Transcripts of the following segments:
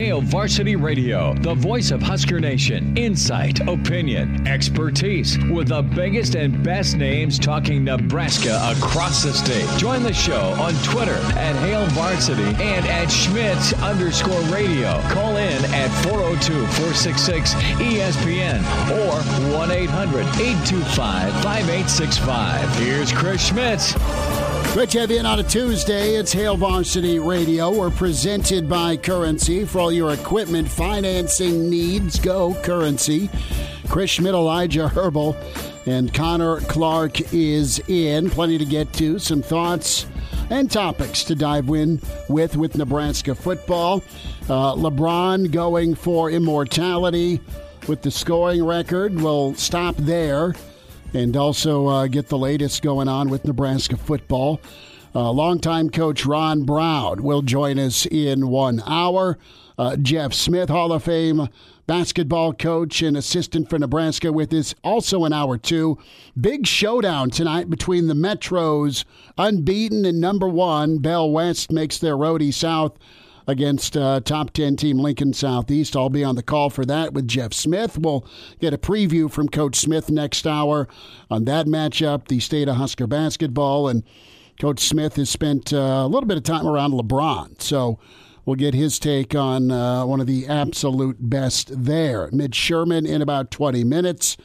Hail Varsity Radio, the voice of Husker Nation. Insight, opinion, expertise, with the biggest and best names talking Nebraska across the state. Join the show on Twitter at Hail Varsity and at Schmitz underscore radio. Call in at 402-466-ESPN or 1-800-825-5865. Here's Chris Schmitz. Great to have you in on a Tuesday. It's Hail Varsity Radio. We're presented by Currency. For all your equipment financing needs, go Currency. Chris Schmitz, Elijah Herbal, and Connor Clark is in. Plenty to get to. Some thoughts and topics to dive in with with Nebraska football. Uh, LeBron going for immortality with the scoring record. We'll stop there and also uh, get the latest going on with Nebraska football. Uh, longtime coach Ron Brown will join us in one hour. Uh, Jeff Smith, Hall of Fame basketball coach and assistant for Nebraska, with us also an hour two. Big showdown tonight between the Metros, unbeaten and number one. Bell West makes their roadie south against uh, top 10 team Lincoln Southeast. I'll be on the call for that with Jeff Smith. We'll get a preview from Coach Smith next hour on that matchup, the state of Husker basketball. And Coach Smith has spent uh, a little bit of time around LeBron. So we'll get his take on uh, one of the absolute best there. Mitch Sherman in about 20 minutes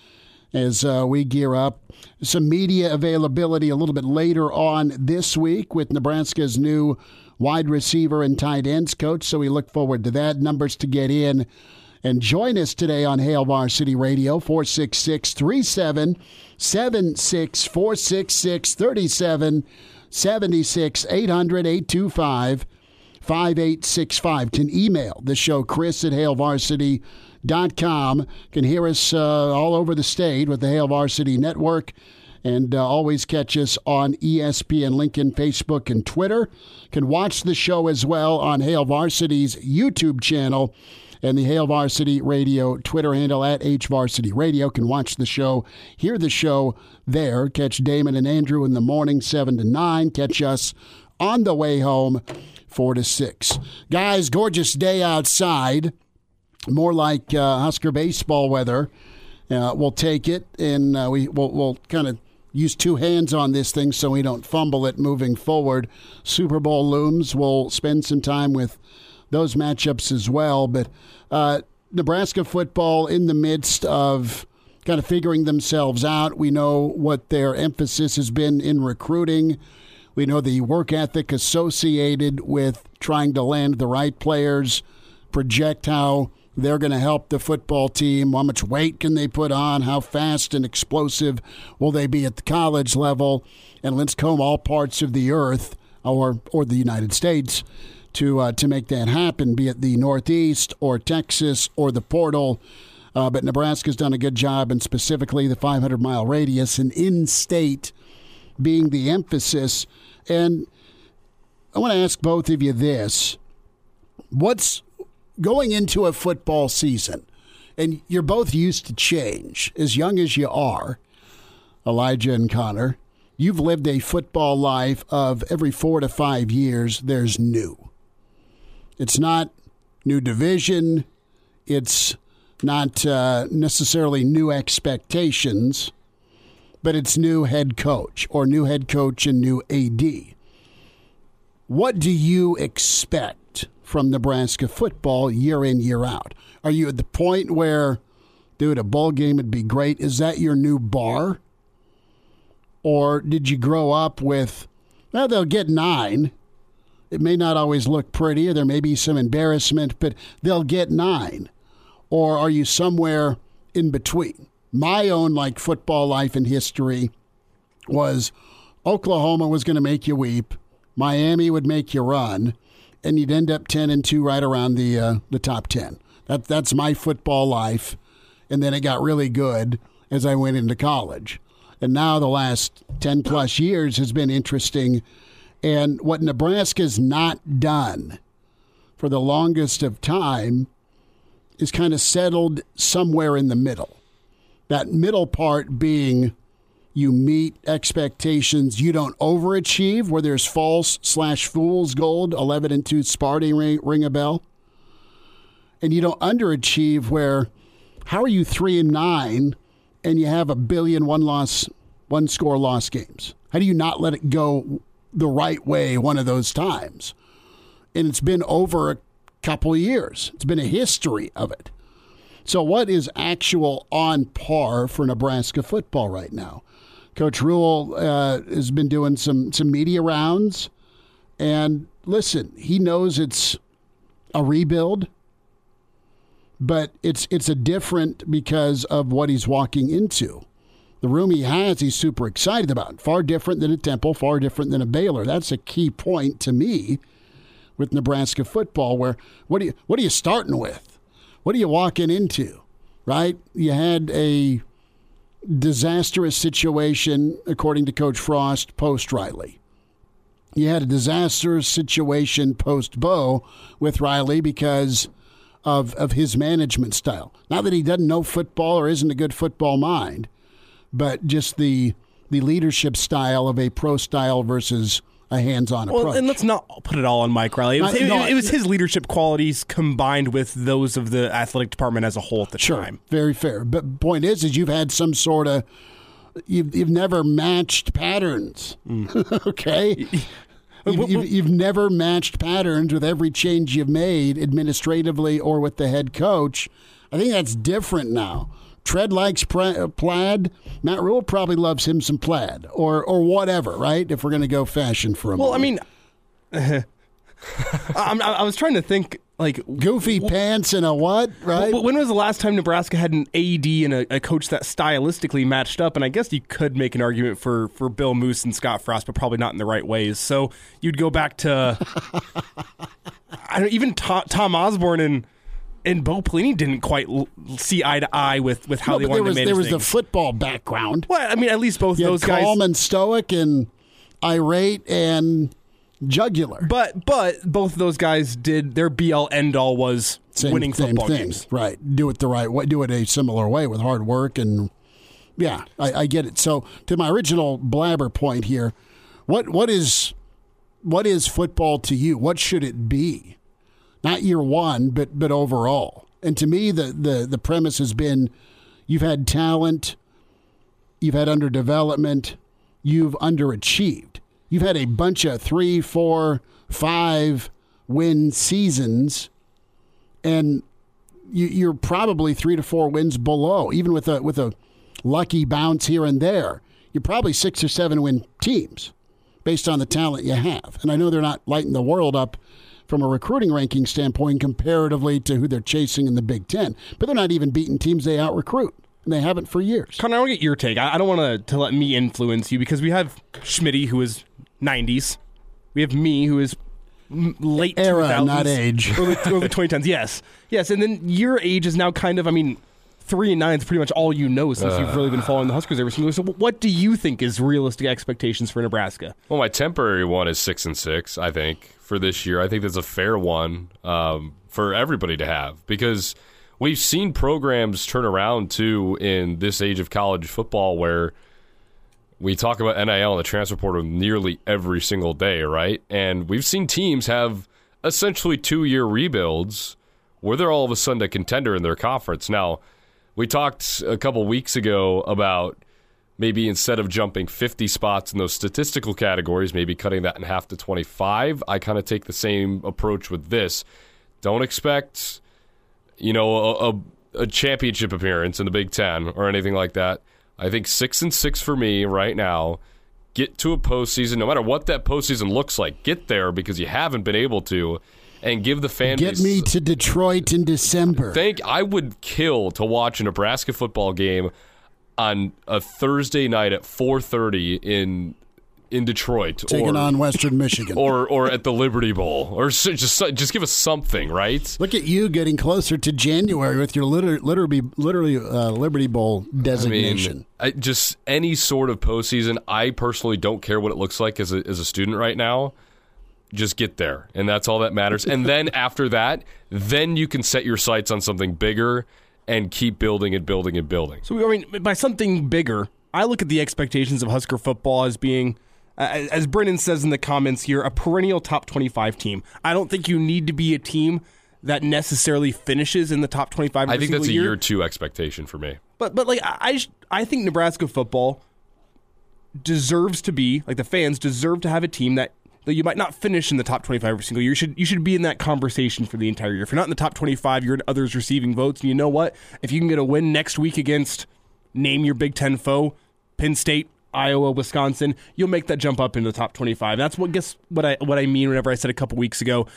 as uh, we gear up. Some media availability a little bit later on this week with Nebraska's new wide receiver and tight ends coach. So we look forward to that. Numbers to get in. And join us today on Hail Varsity Radio, 466 3776 466 37 76 800 825 5865. Can email the show, Chris at HailVarsity.com. Can hear us uh, all over the state with the Hail Varsity Network and uh, always catch us on ESPN Lincoln, Facebook, and Twitter. Can watch the show as well on Hail Varsity's YouTube channel and the Hail Varsity Radio Twitter handle at HVarsity Radio. Can watch the show, hear the show there. Catch Damon and Andrew in the morning, 7 to 9. Catch us on the way home, 4 to 6. Guys, gorgeous day outside. More like uh, Husker baseball weather. Uh, we'll take it, and uh, we, we'll, we'll kind of use two hands on this thing so we don't fumble it moving forward. Super Bowl looms. We'll spend some time with those matchups as well. But uh, Nebraska football in the midst of kind of figuring themselves out. We know what their emphasis has been in recruiting. We know the work ethic associated with trying to land the right players, project how they're going to help the football team. How much weight can they put on? How fast and explosive will they be at the college level? And let's comb all parts of the earth or or the United States to uh, to make that happen, be it the Northeast or Texas or the portal. Uh, but Nebraska's done a good job, and specifically the 500 mile radius and in state being the emphasis. And I want to ask both of you this: What's going into a football season, and you're both used to change, as young as you are, Elijah and Connor, you've lived a football life of every four to five years, there's new. It's not new division, it's not uh, necessarily new expectations, but it's new head coach or new head coach and new AD. What do you expect? from Nebraska football year in, year out? Are you at the point where, dude, a bowl game would be great? Is that your new bar? Or did you grow up with, well, they'll get nine. It may not always look pretty, there may be some embarrassment, but they'll get nine. Or are you somewhere in between? My own, like, football life and history was Oklahoma was going to make you weep, Miami would make you run and you'd end up ten and two, right around the uh, the top ten. That that's my football life, and then it got really good as I went into college, and now the last ten plus years has been interesting. And what Nebraska's not done for the longest of time is kind of settled somewhere in the middle. That middle part being you meet expectations, you don't overachieve, where there's false slash fool's gold, 11 and 2 Sparty ring, ring a bell. And you don't underachieve, where how are you 3 and 9 and you have a billion one loss, one score loss games? How do you not let it go the right way one of those times? And it's been over a couple of years, it's been a history of it. So, what is actual on par for Nebraska football right now? Coach Rhule uh, has been doing some some media rounds, and listen, he knows it's a rebuild, but it's it's a different because of what he's walking into. The room he has, he's super excited about. Far different than a Temple, far different than a Baylor. That's a key point to me with Nebraska football. Where what are you what are you starting with? What are you walking into? Right? You had a disastrous situation, according to Coach Frost, post Riley. You had a disastrous situation post Bo with Riley because of, of his management style. Not that he doesn't know football or isn't a good football mind, but just the the leadership style of a pro style versus a hands-on well, approach. and let's not put it all on Mike Riley. It was, it, no, it was his leadership qualities combined with those of the athletic department as a whole at the Sure, time. very fair. But point is, is you've had some sort of you've you've never matched patterns. Mm. okay, you've, you've, you've never matched patterns with every change you've made administratively or with the head coach. I think that's different now. Trev likes pra- uh, plaid. Matt Rhule probably loves him some plaid or or whatever, right? If we're going to go fashion for a Well, I moment. mean, I'm, I was trying to think like goofy pants and a what, right? But when was the last time Nebraska had an AD and a, a, coach that stylistically matched up? And I guess you could make an argument for, for Bill Moos and Scott Frost, but probably not in the right ways. So you'd go back to I don't, even Tom, Tom Osborne and and Bo Pelini didn't quite l- see eye to eye with, with how No, they wanted there was to manage there was things. the football background. well, I mean, at least both those guys. calm and stoic and irate and jugular. but but both of those guys did their BL end all was Same, winning same football thing. games. Right. Do it the right way. Do it a similar way with hard work and yeah, I, I get it. So to my original blabber point here, what what is what is football to you? What should it be? Not year one, but but overall. And to me, the the the premise has been you've had talent, you've had underdevelopment, you've underachieved. You've had a bunch of three, four, five win seasons, and you, you're probably three to four wins below, even with a with a lucky bounce here and there. You're probably six or seven win teams based on the talent you have. And I know they're not lighting the world up from a recruiting ranking standpoint comparatively to who they're chasing in the Big Ten, but they're not even beating teams they out recruit. And they haven't for years. Connor, I want to get your take. I, I don't want to to let me influence you because we have Schmitty, who is 90s. We have me, who is late Era, 2000s, not age. early, early 2010s. Yes, yes, and then your age is now kind of. I mean, three and nine is pretty much all you know since you've really been following the Huskers every single year. So, what do you think is realistic expectations for Nebraska? Well, my temporary one is six and six. I think for this year, I think that's a fair one um, for everybody to have because we've seen programs turn around too in this age of college football where we talk about NIL and the transfer portal nearly every single day, right? And we've seen teams have essentially two year rebuilds where they're all of a sudden a contender in their conference. Now, we talked a couple weeks ago about maybe instead of jumping 50 spots in those statistical categories, maybe cutting that in half to 25. I kind of take the same approach with this. Don't expect, you know, a, a, a championship appearance in the Big Ten or anything like that. I think six and six for me right now. Get to a postseason, no matter what that postseason looks like. Get there because you haven't been able to, and give the fan Get base me to Detroit in December. think I would kill to watch a Nebraska football game on a Thursday night at 4:30 in in Detroit Taking or on Western Michigan. or or at the Liberty Bowl or just just give us something, right? Look at you getting closer to January with your liter- literally, literally uh, Liberty Bowl I designation. mean, I, just any sort of postseason. I personally don't care what it looks like as a, as a student right now. Just get there, and that's all that matters. And then after that, then you can set your sights on something bigger and keep building and building and building. So I mean, by something bigger, I look at the expectations of Husker football as being, uh, as Brennan says in the comments here, a perennial top twenty-five team. I don't think you need to be a team that necessarily finishes in the top twenty-five. I every think that's a single year two expectation for me. But but like I I think Nebraska football deserves to be like the fans deserve to have a team that that you might not finish in the top 25 every single year. You should you should be in that conversation for the entire year. If you're not in the top 25, you're in others receiving votes. And you know what? If you can get a win next week against name your Big 10 foe, Penn State, Iowa, Wisconsin, you'll make that jump up into the top 25. That's what guess what I what I mean whenever I said a couple weeks ago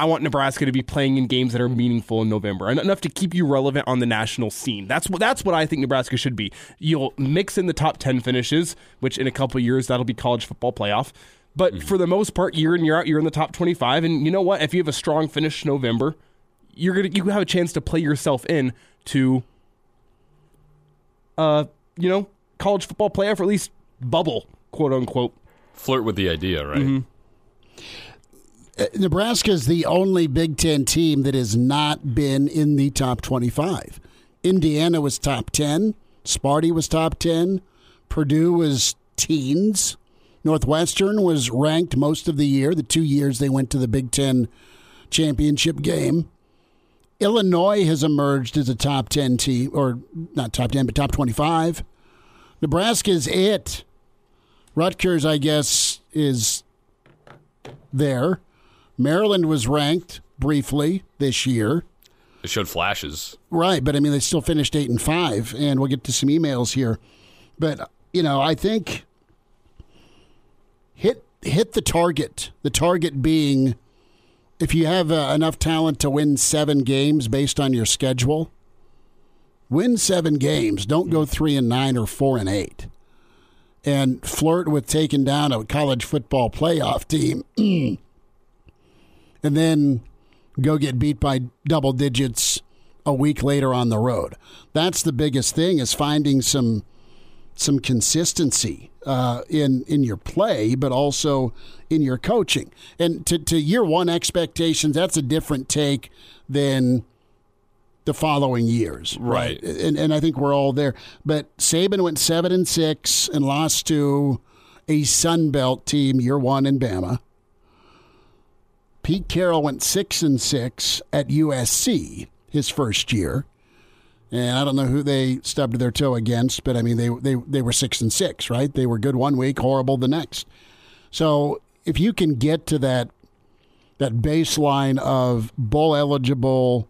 I want Nebraska to be playing in games that are meaningful in November, and enough to keep you relevant on the national scene. That's what that's what I think Nebraska should be. You'll mix in the top ten finishes, which in a couple years that'll be college football playoff. But for the most part, year in year out, you're in the top twenty-five. And you know what? If you have a strong finish November, you're gonna you have a chance to play yourself in to, uh, you know, college football playoff or at least bubble, quote unquote. Flirt with the idea, right? Uh, Nebraska is the only Big Ten team that has not been in the top 25. Indiana was top 10. Sparty was top 10. Purdue was teens. Northwestern was ranked most of the year, the two years they went to the Big Ten championship game. Illinois has emerged as a top 10 team, or not top 10, but top 25. Nebraska is it. Rutgers, I guess, is there. Maryland was ranked briefly this year. It showed flashes. Right, but I mean they still finished 8 and 5 and we'll get to some emails here. But you know, I think hit hit the target. The target being if you have uh, enough talent to win 7 games based on your schedule, win 7 games. Don't go 3 and 9 or 4 and 8. And flirt with taking down a college football playoff team. and then go get beat by double digits a week later on the road. That's the biggest thing is finding some some consistency uh, in in your play, but also in your coaching. And to, to year one expectations, that's a different take than the following years, Right. And, and I think we're all there. But Saban went seven and six and lost to a Sun Belt team year one in Bama. Pete Carroll went six and six at USC his first year, and I don't know who they stubbed their toe against, but I mean they they they were six and six, right? They were good one week, horrible the next. So if you can get to that that baseline of bowl eligible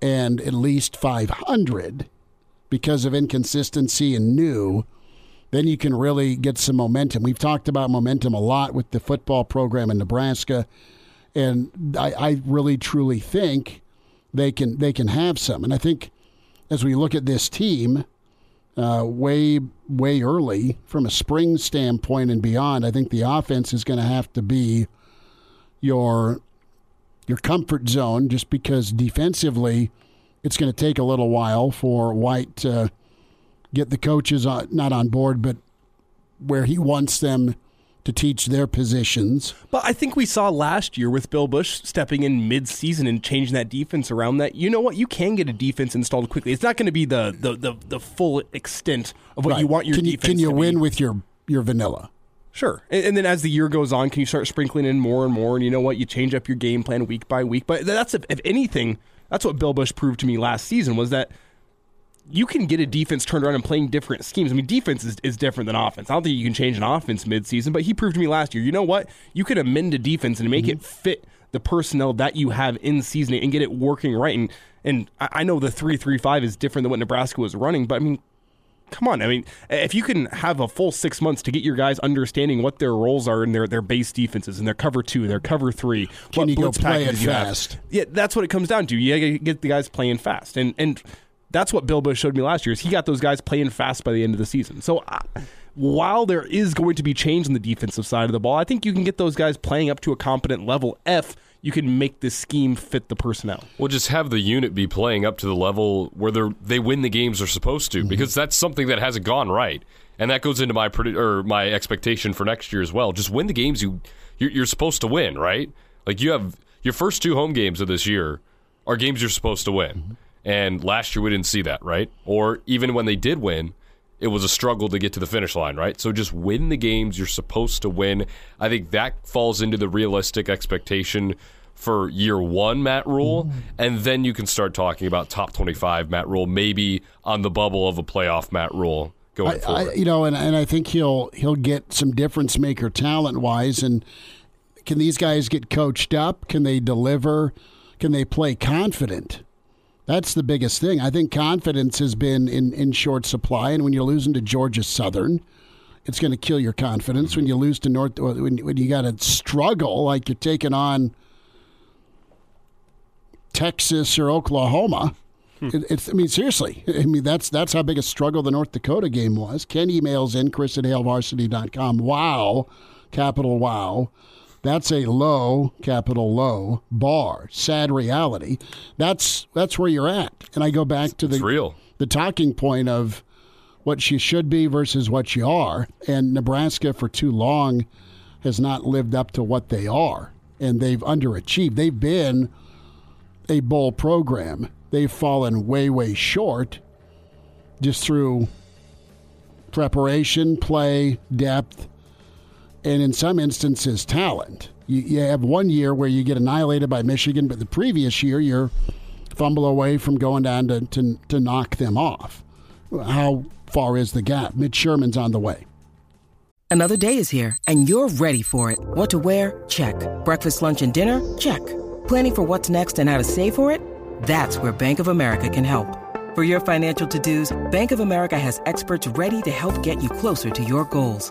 and at least five hundred because of inconsistency and new, then you can really get some momentum. We've talked about momentum a lot with the football program in Nebraska and I, I really truly think they can they can have some. And I think as we look at this team, uh, way way early from a spring standpoint and beyond, I think the offense is going to have to be your your comfort zone, just because defensively, it's going to take a little while for White to get the coaches on, not on board, but where he wants them to teach their positions. But I think we saw last year with Bill Busch stepping in mid-season and changing that defense around that. You know what? You can get a defense installed quickly. It's not going to be the, the, the, the full extent of what Right. you want your can you, defense Can you to win be. with your your vanilla? Sure. And, and then as the year goes on, can you start sprinkling in more and more? And you know what? You change up your game plan week by week. But that's, if, if anything, that's what Bill Busch proved to me last season was that you can get a defense turned around and playing different schemes. I mean, defense is, is different than offense. I don't think you can change an offense midseason, but he proved to me last year, you know what? You can amend a defense and make mm-hmm. it fit the personnel that you have in season and get it working right. And and I I know the three three five is different than what Nebraska was running, but I mean, come on. I mean, if you can have a full six months to get your guys understanding what their roles are in their, their base defenses and their cover two, their cover three, Can what you go play it have. fast? Yeah, that's what it comes down to. You get the guys playing fast, and and that's what Bill Busch showed me last year. Is he got those guys playing fast by the end of the season. So, I, while there is going to be change on the defensive side of the ball, I think you can get those guys playing up to a competent level if you can make this scheme fit the personnel. Well, just have the unit be playing up to the level where they they win the games they're supposed to, mm-hmm. because that's something that hasn't gone right, and that goes into my or my expectation for next year as well. Just win the games you you're, you're supposed to win, right? Like you have your first two home games of this year are games you're supposed to win, mm-hmm. And last year we didn't see that, right? Or even when they did win it was a struggle to get to the finish line, right? So just win the games you're supposed to win. I think that falls into the realistic expectation for year one, Matt Rhule, mm-hmm. and then you can start talking about top 25 Matt Rhule, maybe on the bubble of a playoff Matt Rhule going I, forward. I, you know, and, and I think he'll he'll get some difference maker talent wise. And can these guys get coached up? Can they deliver? Can they play confident? That's the biggest thing. I think confidence has been in, in short supply, and when you're losing to Georgia Southern, it's going to kill your confidence. When you lose to North, when, when you got to struggle like you're taking on Texas or Oklahoma, hmm. it, it's. I mean, seriously. I mean, that's that's how big a struggle the North Dakota game was. Ken emails in Chris at HailVarsity.com. Wow, capital wow. That's a low, capital low bar. Sad reality. That's that's where you're at. And I go back to the real. the talking point of what she should be versus what you are. And Nebraska for too long has not lived up to what they are. And they've underachieved. They've been a bowl program. They've fallen way, way short just through preparation, play, depth, and in some instances, talent. You, you have one year where you get annihilated by Michigan, but the previous year you're fumble away from going down to, to, to knock them off. How far is the gap? Mitch Sherman's on the way. Another day is here, and you're ready for it. What to wear? Check. Breakfast, lunch, and dinner? Check. Planning for what's next and how to save for it? That's where Bank of America can help. For your financial to-dos, Bank of America has experts ready to help get you closer to your goals.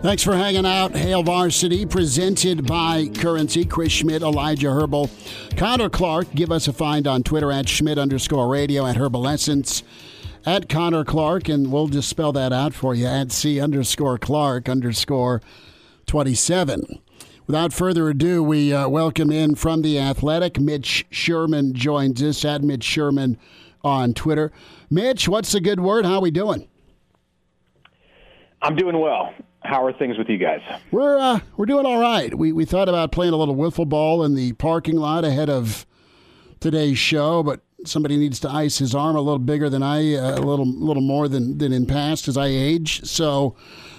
Thanks for hanging out. Hail Varsity, presented by Currency. Chris Schmitz, Elijah Herbal, Connor Clark. Give us a find on Twitter at Schmitz underscore radio at Herbal Essence at Connor Clark, and we'll just spell that out for you at C underscore Clark underscore 27. Without further ado, we uh, welcome in from the Athletic. Mitch Sherman joins us at Mitch Sherman on Twitter. Mitch, what's the good word? How are we doing? I'm doing well. How are things with you guys? We're uh, we're doing all right. We we thought about playing a little wiffle ball in the parking lot ahead of today's show, but somebody needs to ice his arm a little bigger than I, uh, a little little more than than in past as I age. So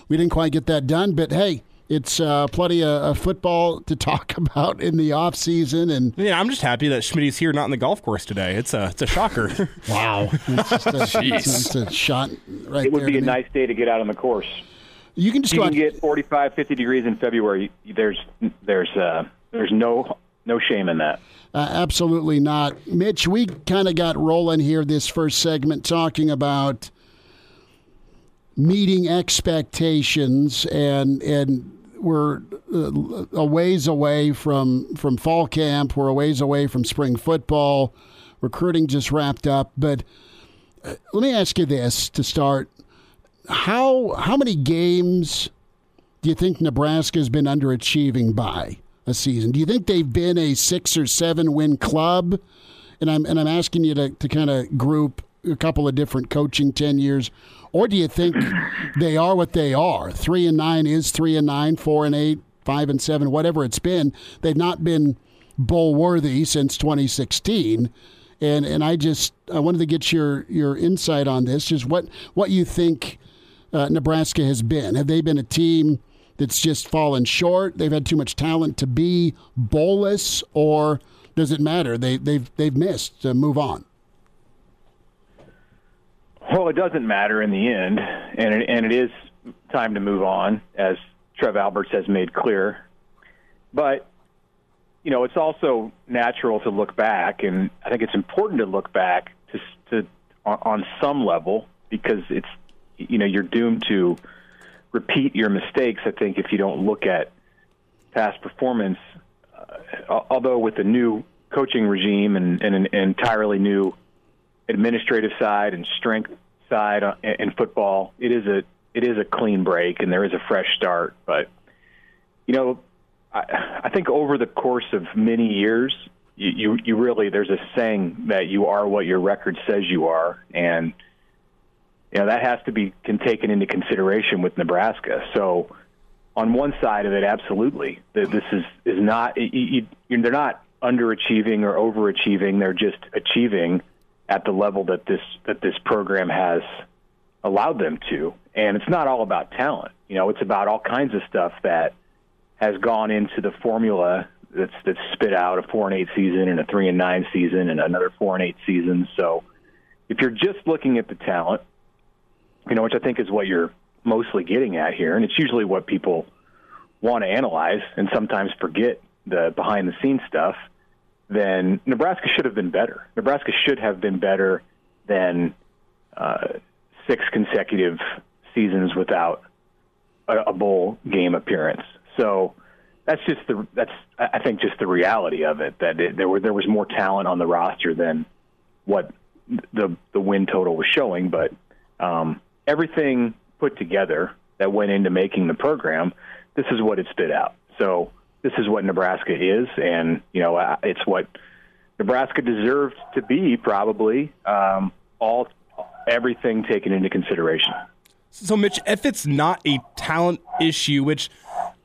we didn't quite get that done. But hey, it's uh, plenty of, of, football to talk about in the off season, and yeah, I'm just happy that Schmitz's here, not in the golf course today. It's a it's a shocker. wow, it's just a, it's, it's a shot right. It would be a me. nice day to get out on the course. You can just you go can get 45, 50 degrees in February. There's there's uh, there's no no shame in that. Uh, absolutely not, Mitch. We kind of got rolling here this first segment talking about meeting expectations and and we're uh, a ways away from from fall camp. We're a ways away from spring football. Recruiting just wrapped up, but uh, let me ask you this to start: how how many games do you think Nebraska has been underachieving by a season? Do you think they've been a six or seven win club? And I'm and I'm asking you to, to kind of group a couple of different coaching tenures, or do you think they are what they are? Three and nine is three and nine, four and eight, five and seven, whatever it's been. They've not been bowl worthy since 2016 and and I just I wanted to get your your insight on this. Just what what you think uh, Nebraska has been. Have they been a team that's just fallen short? They've had too much talent to be bowlless, or does it matter? They, they've they've missed. to move on. Well, it doesn't matter in the end, and it, and it is time to move on, as Trev Alberts has made clear. But you know, it's also natural to look back, and I think it's important to look back to, to on, on some level because it's you know you're doomed to repeat your mistakes. I think if you don't look at past performance, uh, although with the new coaching regime and, and, an entirely new administrative side and strength side uh, in football, it is a it is a clean break and there is a fresh start. But you know, I, I think over the course of many years, you, you you really there's a saying that you are what your record says you are, and you know that has to be can taken into consideration with Nebraska. So on one side of it, absolutely, this is is not you, you, they're not underachieving or overachieving; they're just achieving at the level that this that this program has allowed them to. And it's not all about talent. You know, it's about all kinds of stuff that has gone into the formula that's that's spit out a four and eight season and a three and nine season and another four and eight season. So if you're just looking at the talent, you know, which I think is what you're mostly getting at here, and it's usually what people want to analyze and sometimes forget the behind the scenes stuff, then Nebraska should have been better. Nebraska should have been better than uh, six consecutive seasons without a, a bowl game appearance. So that's just the that's I think just the reality of it that it, there were there was more talent on the roster than what the the win total was showing, but um, everything put together that went into making the program, this is what it spit out. So this is what Nebraska is, and you know it's what Nebraska deserved to be, probably um, all everything taken into consideration. So, Mitch, if it's not a talent issue, which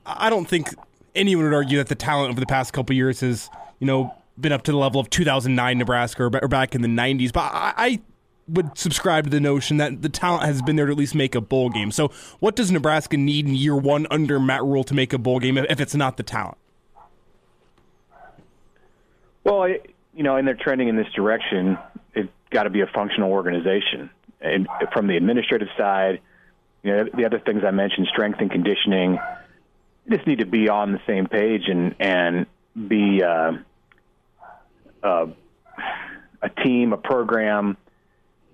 I don't think anyone would argue that the talent over the past couple years has, you know, been up to the level of 2009 Nebraska or, back in the 90s, but I, I would subscribe to the notion that the talent has been there to at least make a bowl game. So, what does Nebraska need in year one under Matt Rhule to make a bowl game if it's not the talent? Well, you know, and they're trending in this direction. It's got to be a functional organization, and from the administrative side, you know, the other things I mentioned, strength and conditioning, just need to be on the same page and and be uh, uh, a team, a program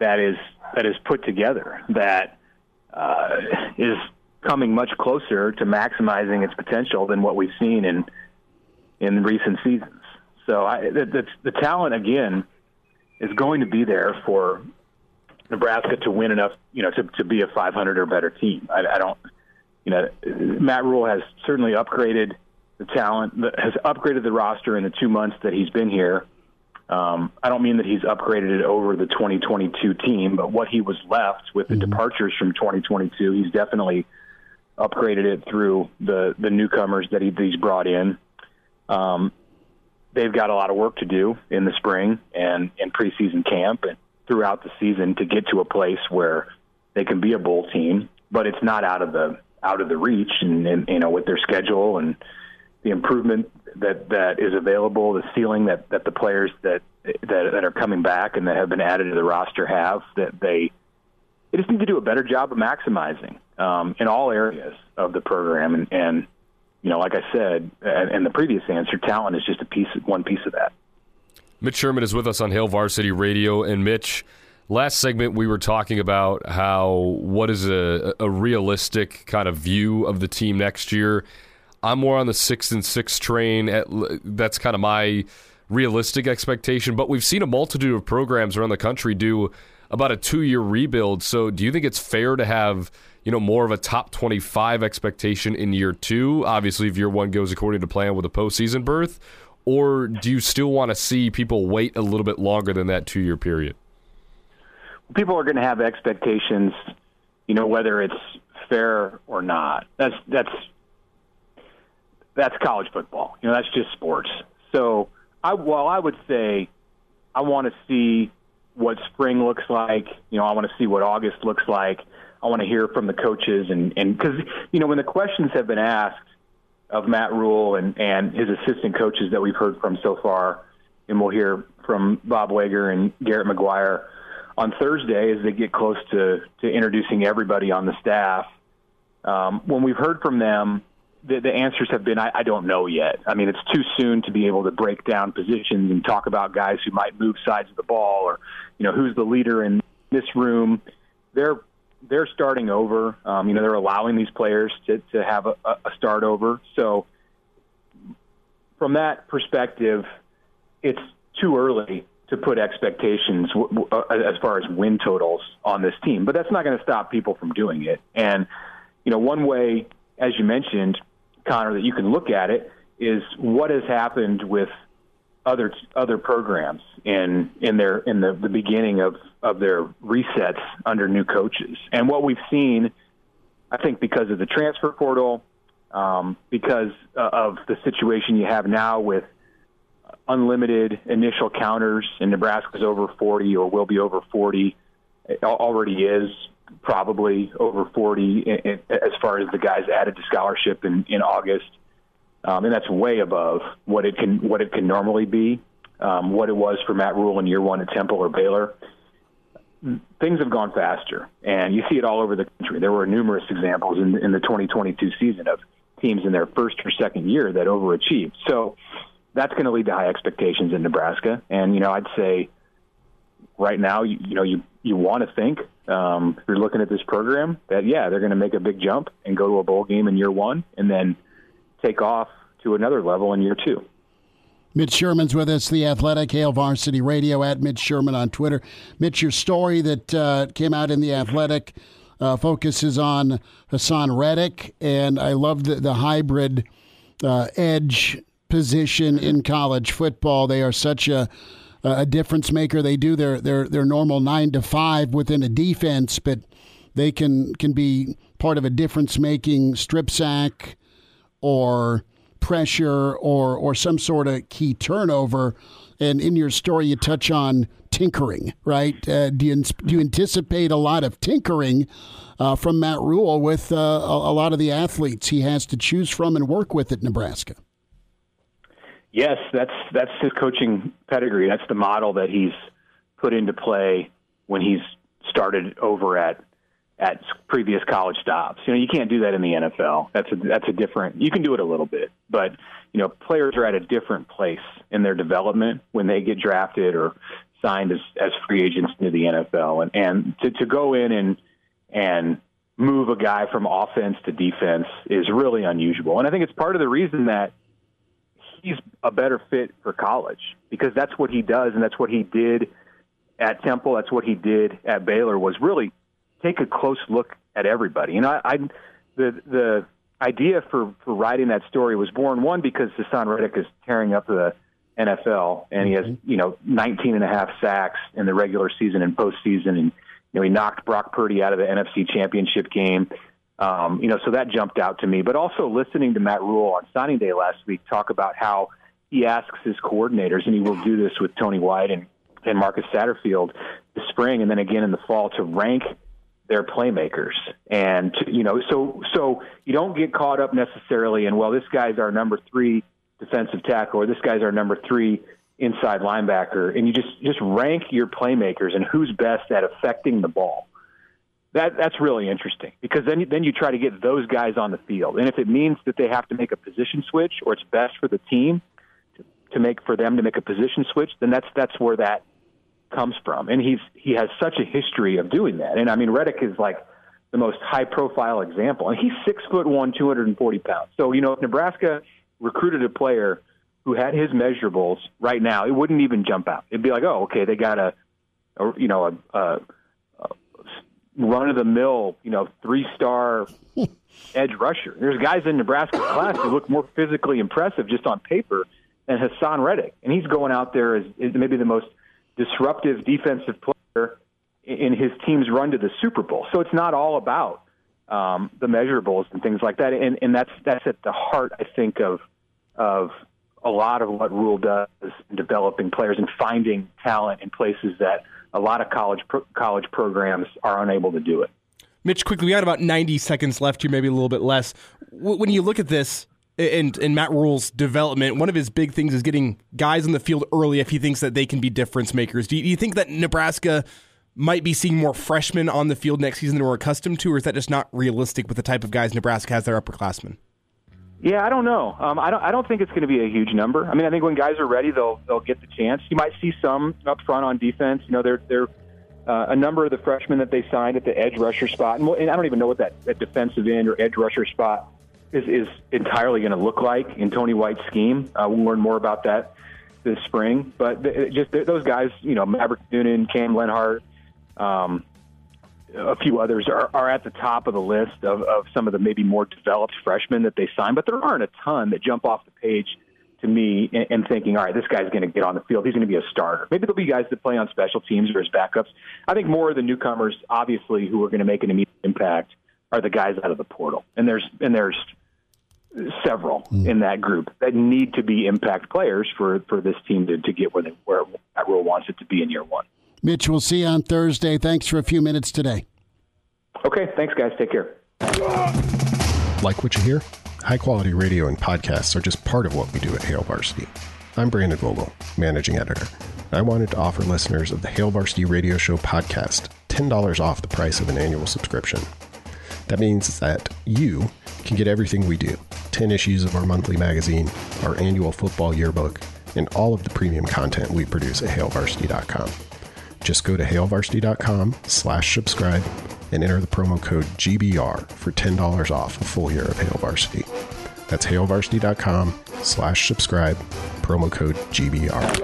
that is that is put together that uh, is coming much closer to maximizing its potential than what we've seen in in recent seasons. So I, the, the, the talent again is going to be there for Nebraska to win enough, you know, to, to be a 500 or better team. I, I don't, you know, Matt Rhule has certainly upgraded the talent, has upgraded the roster in the two months that he's been here. Um, I don't mean that he's upgraded it over the 2022 team, but what he was left with the mm-hmm. departures from 2022, he's definitely upgraded it through the the newcomers that, he, he's brought in. Um, they've got a lot of work to do in the spring and in preseason camp and throughout the season to get to a place where they can be a bowl team, but it's not out of the out of the reach and, and you know with their schedule and the improvement that that is available, the ceiling that that the players that that that are coming back and that have been added to the roster have that they they just need to do a better job of maximizing um, in all areas of the program and, and you know, like I said, in the previous answer, talent is just a piece, one piece of that. Mitch Sherman is with us on Hail Varsity Radio, and Mitch, last segment we were talking about how what is a, a realistic kind of view of the team next year. I'm more on the six and six train. At, that's kind of my realistic expectation. But we've seen a multitude of programs around the country do about a two year rebuild. So, do you think it's fair to have you know, more of a top 25 expectation in year two? Obviously, if year one goes according to plan with a postseason berth, or do you still want to see people wait a little bit longer than that two year period? People are going to have expectations, you know, whether it's fair or not. That's that's that's college football. You know, that's just sports. So, I well, I would say I want to see what spring looks like. You know, I want to see what August looks like. I want to hear from the coaches and and because you know when the questions have been asked of Matt Rhule and and his assistant coaches that we've heard from so far, and we'll hear from Bob Wager and Garrett McGuire on Thursday as they get close to to introducing everybody on the staff. Um, when we've heard from them, the, the answers have been I, I don't know yet. I mean, it's too soon to be able to break down positions and talk about guys who might move sides of the ball or, you know, who's the leader in this room. They're they're starting over. Um, you know, they're allowing these players to, to have a, a start over. So, from that perspective, it's too early to put expectations w- w- uh, as far as win totals on this team. But that's not going to stop people from doing it. And, you know, one way, as you mentioned, Connor, that you can look at it is what has happened with other other programs in in their in the, the beginning of, of their resets under new coaches. And what we've seen, I think, because of the transfer portal, um, because uh, of the situation you have now with unlimited initial counters, and Nebraska's over 40 or will be over 40, it already is probably over 40 as far as the guys added to scholarship in, in August um, and that's way above what it can what it can normally be. Um, what it was for Matt Rhule in year one at Temple or Baylor. Things have gone faster, and you see it all over the country. There were numerous examples in, in the 2022 season of teams in their first or second year that overachieved. So that's going to lead to high expectations in Nebraska. And you know, I'd say right now, you, you know, you you want to think um, if you're looking at this program that yeah, they're going to make a big jump and go to a bowl game in year one, and then take off to another level in year two. Mitch Sherman's with us, the Athletic, Hail Varsity Radio at Mitch Sherman on Twitter. Mitch, your story that uh, came out in the Athletic uh, focuses on Haason Reddick, and I love the, the hybrid uh, edge position in college football. They are such a a difference maker. They do their their their normal nine to five within a defense, but they can can be part of a difference making strip sack or pressure or or some sort of key turnover. And in your story, you touch on tinkering, right? Uh, do, you, do you anticipate a lot of tinkering uh, from Matt Rhule with uh, a, a, lot of the athletes he has to choose from and work with at Nebraska? Yes, that's that's his coaching pedigree. That's the model that he's put into play when he's started over at at previous college stops. You know, you can't do that in the NFL. That's a that's a different. You can do it a little bit, but you know, players are at a different place in their development when they get drafted or signed as as free agents into the NFL, and and to to go in and and move a guy from offense to defense is really unusual, and I think it's part of the reason that he's a better fit for college because that's what he does, and that's what he did at Temple. That's what he did at Baylor. Was really take a close look at everybody. And I, I the the idea for for writing that story was born one because Haason Reddick is tearing up the NFL and he has mm-hmm. you know 19 and a half sacks in the regular season and postseason and you know he knocked Brock Purdy out of the NFC Championship game. Um, you know, so that jumped out to me. But also listening to Matt Rhule on signing day last week talk about how he asks his coordinators, and he will do this with Tony White and, and Marcus Satterfield this spring, and then again in the fall to rank their playmakers. And you know, so so you don't get caught up necessarily in well, this guy's our number three defensive tackle, or this guy's our number three inside linebacker, and you just just rank your playmakers and who's best at affecting the ball. That that's really interesting because then then you try to get those guys on the field, and if it means that they have to make a position switch, or it's best for the team to, to make for them to make a position switch, then that's that's where that comes from, and he's he has such a history of doing that. And I mean, Reddick is like the most high profile example, and he's six foot one, two hundred and forty pounds. So you know, if Nebraska recruited a player who had his measurables right now, it wouldn't even jump out. It'd be like, oh, okay, they got a, a you know, a, a, a run of the mill, you know, three star edge rusher. There's guys in Nebraska class who look more physically impressive just on paper than Haason Reddick, and he's going out there as, as maybe the most disruptive defensive player in his team's run to the Super Bowl. So it's not all about um, the measurables and things like that. And, and that's that's at the heart, I think, of of a lot of what Rhule does in developing players and finding talent in places that a lot of college pro- college programs are unable to do it. Mitch, quickly, we got about 90 seconds left here, maybe a little bit less. When you look at this, and, in Matt Rhule's development, one of his big things is getting guys in the field early if he thinks that they can be difference makers. Do you, do you think that Nebraska might be seeing more freshmen on the field next season than we're accustomed to, or is that just not realistic with the type of guys Nebraska has their upperclassmen? Yeah, I don't know. Um, I don't. I don't think it's going to be a huge number. I mean, I think when guys are ready, they'll they'll get the chance. You might see some up front on defense. You know, they're they're uh, a number of the freshmen that they signed at the edge rusher spot, and, and I don't even know what that, that defensive end or edge rusher spot is is entirely going to look like in Tony White's scheme. Uh, we'll learn more about that this spring. But th- just th- those guys, you know, Maverick Noonan, Cam Lenhart, um, a few others are, are at the top of the list of, of some of the maybe more developed freshmen that they signed, but there aren't a ton that jump off the page to me and, and thinking, all right, this guy's going to get on the field. He's going to be a starter. Maybe there'll be guys that play on special teams or as backups. I think more of the newcomers, obviously, who are going to make an immediate impact are the guys out of the portal. And there's and there's several mm. in that group that need to be impact players for, for this team to, to get where, they, where that role wants it to be in year one. Mitch, we'll see you on Thursday. Thanks for a few minutes today. Okay, thanks, guys. Take care. Like what you hear? High quality radio and podcasts are just part of what we do at Hail Varsity. I'm Brandon Vogel, managing editor. I wanted to offer listeners of the Hail Varsity Radio Show podcast $10 off the price of an annual subscription. That means that you can get everything we do 10 issues of our monthly magazine, our annual football yearbook, and all of the premium content we produce at hailvarsity.com. Just go to hailvarsity.com slash subscribe and enter the promo code GBR for $10 off a full year of Hail Varsity. That's hailvarsity.com slash subscribe, promo code GBR.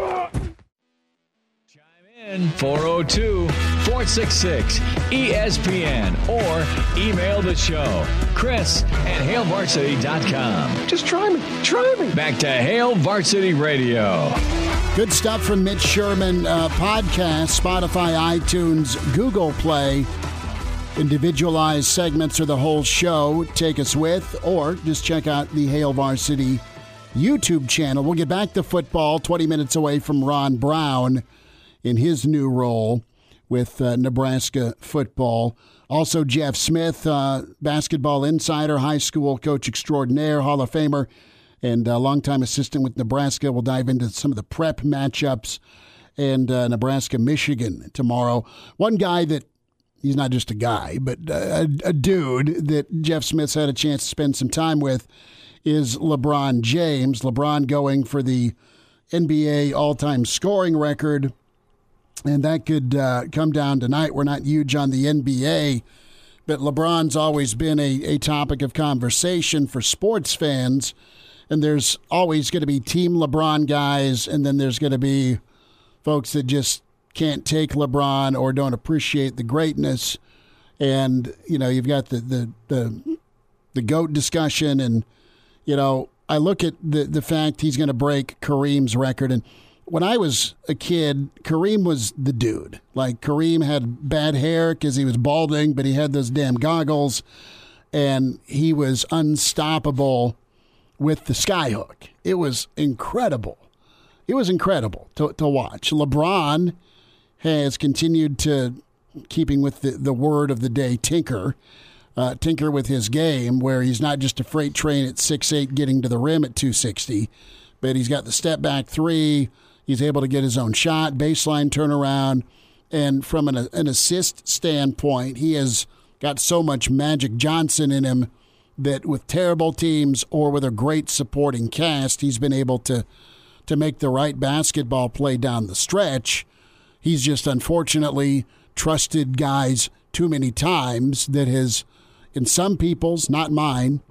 Chime in 402 466 ESPN or email the show. Chris at HailVarsity.com. Just try me. Try me. Back to Hail Varsity Radio. Good stuff from Mitch Sherman. Uh, podcast, Spotify, iTunes, Google Play. Individualized segments or the whole show. Take us with, or just check out the Hail Varsity YouTube channel. We'll get back to football 20 minutes away from Ron Brown in his new role with uh, Nebraska football. Also, Jeff Smith, uh, basketball insider, high school coach extraordinaire, Hall of Famer, and a longtime assistant with Nebraska. We'll dive into some of the prep matchups and uh, Nebraska Michigan tomorrow. One guy that he's not just a guy, but a, a dude that Jeff Smith's had a chance to spend some time with is LeBron James. LeBron going for the NBA all time scoring record and that could uh, come down tonight. We're not huge on the NBA, but LeBron's always been a, a topic of conversation for sports fans. And there's always going to be Team LeBron guys, and then there's going to be folks that just can't take LeBron or don't appreciate the greatness. And you know, you've got the the the, the goat discussion, and you know, I look at the the fact he's going to break Kareem's record, and when I was a kid, Kareem was the dude. Like Kareem had bad hair because he was balding, but he had those damn goggles, and he was unstoppable with the skyhook. It was incredible. It was incredible to, to watch. LeBron has continued to keeping with the, the word of the day, tinker. Uh, tinker with his game, where he's not just a freight train at six eight getting to the rim at 260, but he's got the step back three He's able to get his own shot, baseline turnaround. And from an, an assist standpoint, he has got so much Magic Johnson in him that with terrible teams or with a great supporting cast, he's been able to to make the right basketball play down the stretch. He's just unfortunately trusted guys too many times that has in some people's, not mine,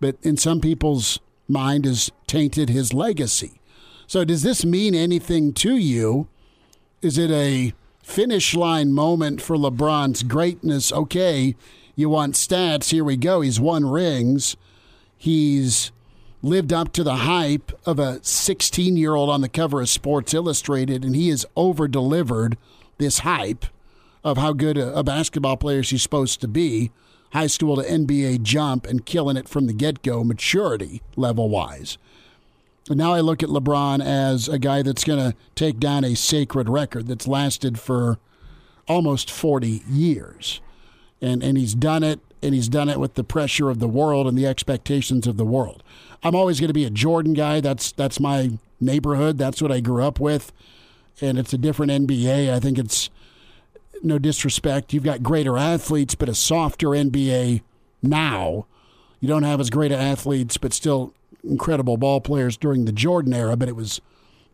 but in some people's mind has tainted his legacy. So, does this mean anything to you? Is it a finish line moment for LeBron's greatness? Okay, you want stats. Here we go. He's won rings. He's lived up to the hype of a 16 year old on the cover of Sports Illustrated, and he has over delivered this hype of how good a, basketball player she's supposed to be high school to NBA jump and killing it from the get go, maturity level wise. And now I look at LeBron as a guy that's going to take down a sacred record that's lasted for almost 40 years. And, and he's done it, and he's done it with the pressure of the world and the expectations of the world. I'm always going to be a Jordan guy. That's, that's my neighborhood. That's what I grew up with. And it's a different NBA. I think it's no disrespect. You've got greater athletes, but a softer NBA now you don't have as great athletes, but still incredible ball players during the Jordan era. But it was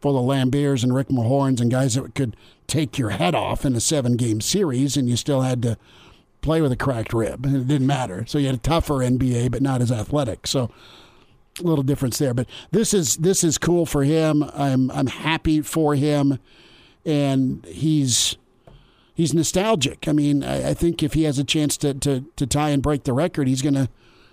full of Laimbeers and Rick Mahorns and guys that could take your head off in a seven game series, and you still had to play with a cracked rib, and it didn't matter. So you had a tougher NBA, but not as athletic. So a little difference there. But this is this is cool for him. I'm I'm happy for him, and he's he's nostalgic. I mean, I, I think if he has a chance to, to to tie and break the record, he's gonna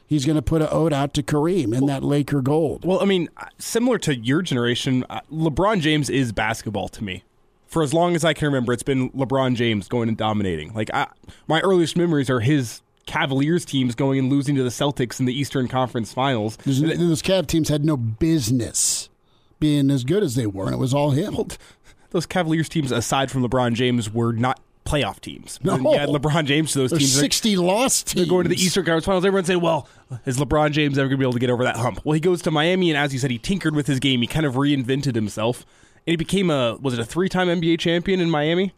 he's going to put an ode out to Kareem in that Laker gold. Well, I mean, similar to your generation, uh, LeBron James is basketball to me. For as long as I can remember, it's been LeBron James going and dominating. Like I, my earliest memories are his Cavaliers teams going and losing to the Celtics in the Eastern Conference Finals. Those, those Cav teams had no business being as good as they were, and it was all him. Well, those Cavaliers teams, aside from LeBron James, were not playoff teams. No. You had LeBron James to those There's teams. 60 lost teams. They're going to the Eastern Conference Finals. Everyone say, well, is LeBron James ever going to be able to get over that hump? Well, he goes to Miami, and as you said, he tinkered with his game. He kind of reinvented himself. And he became a, was it a three time NBA champion in Miami?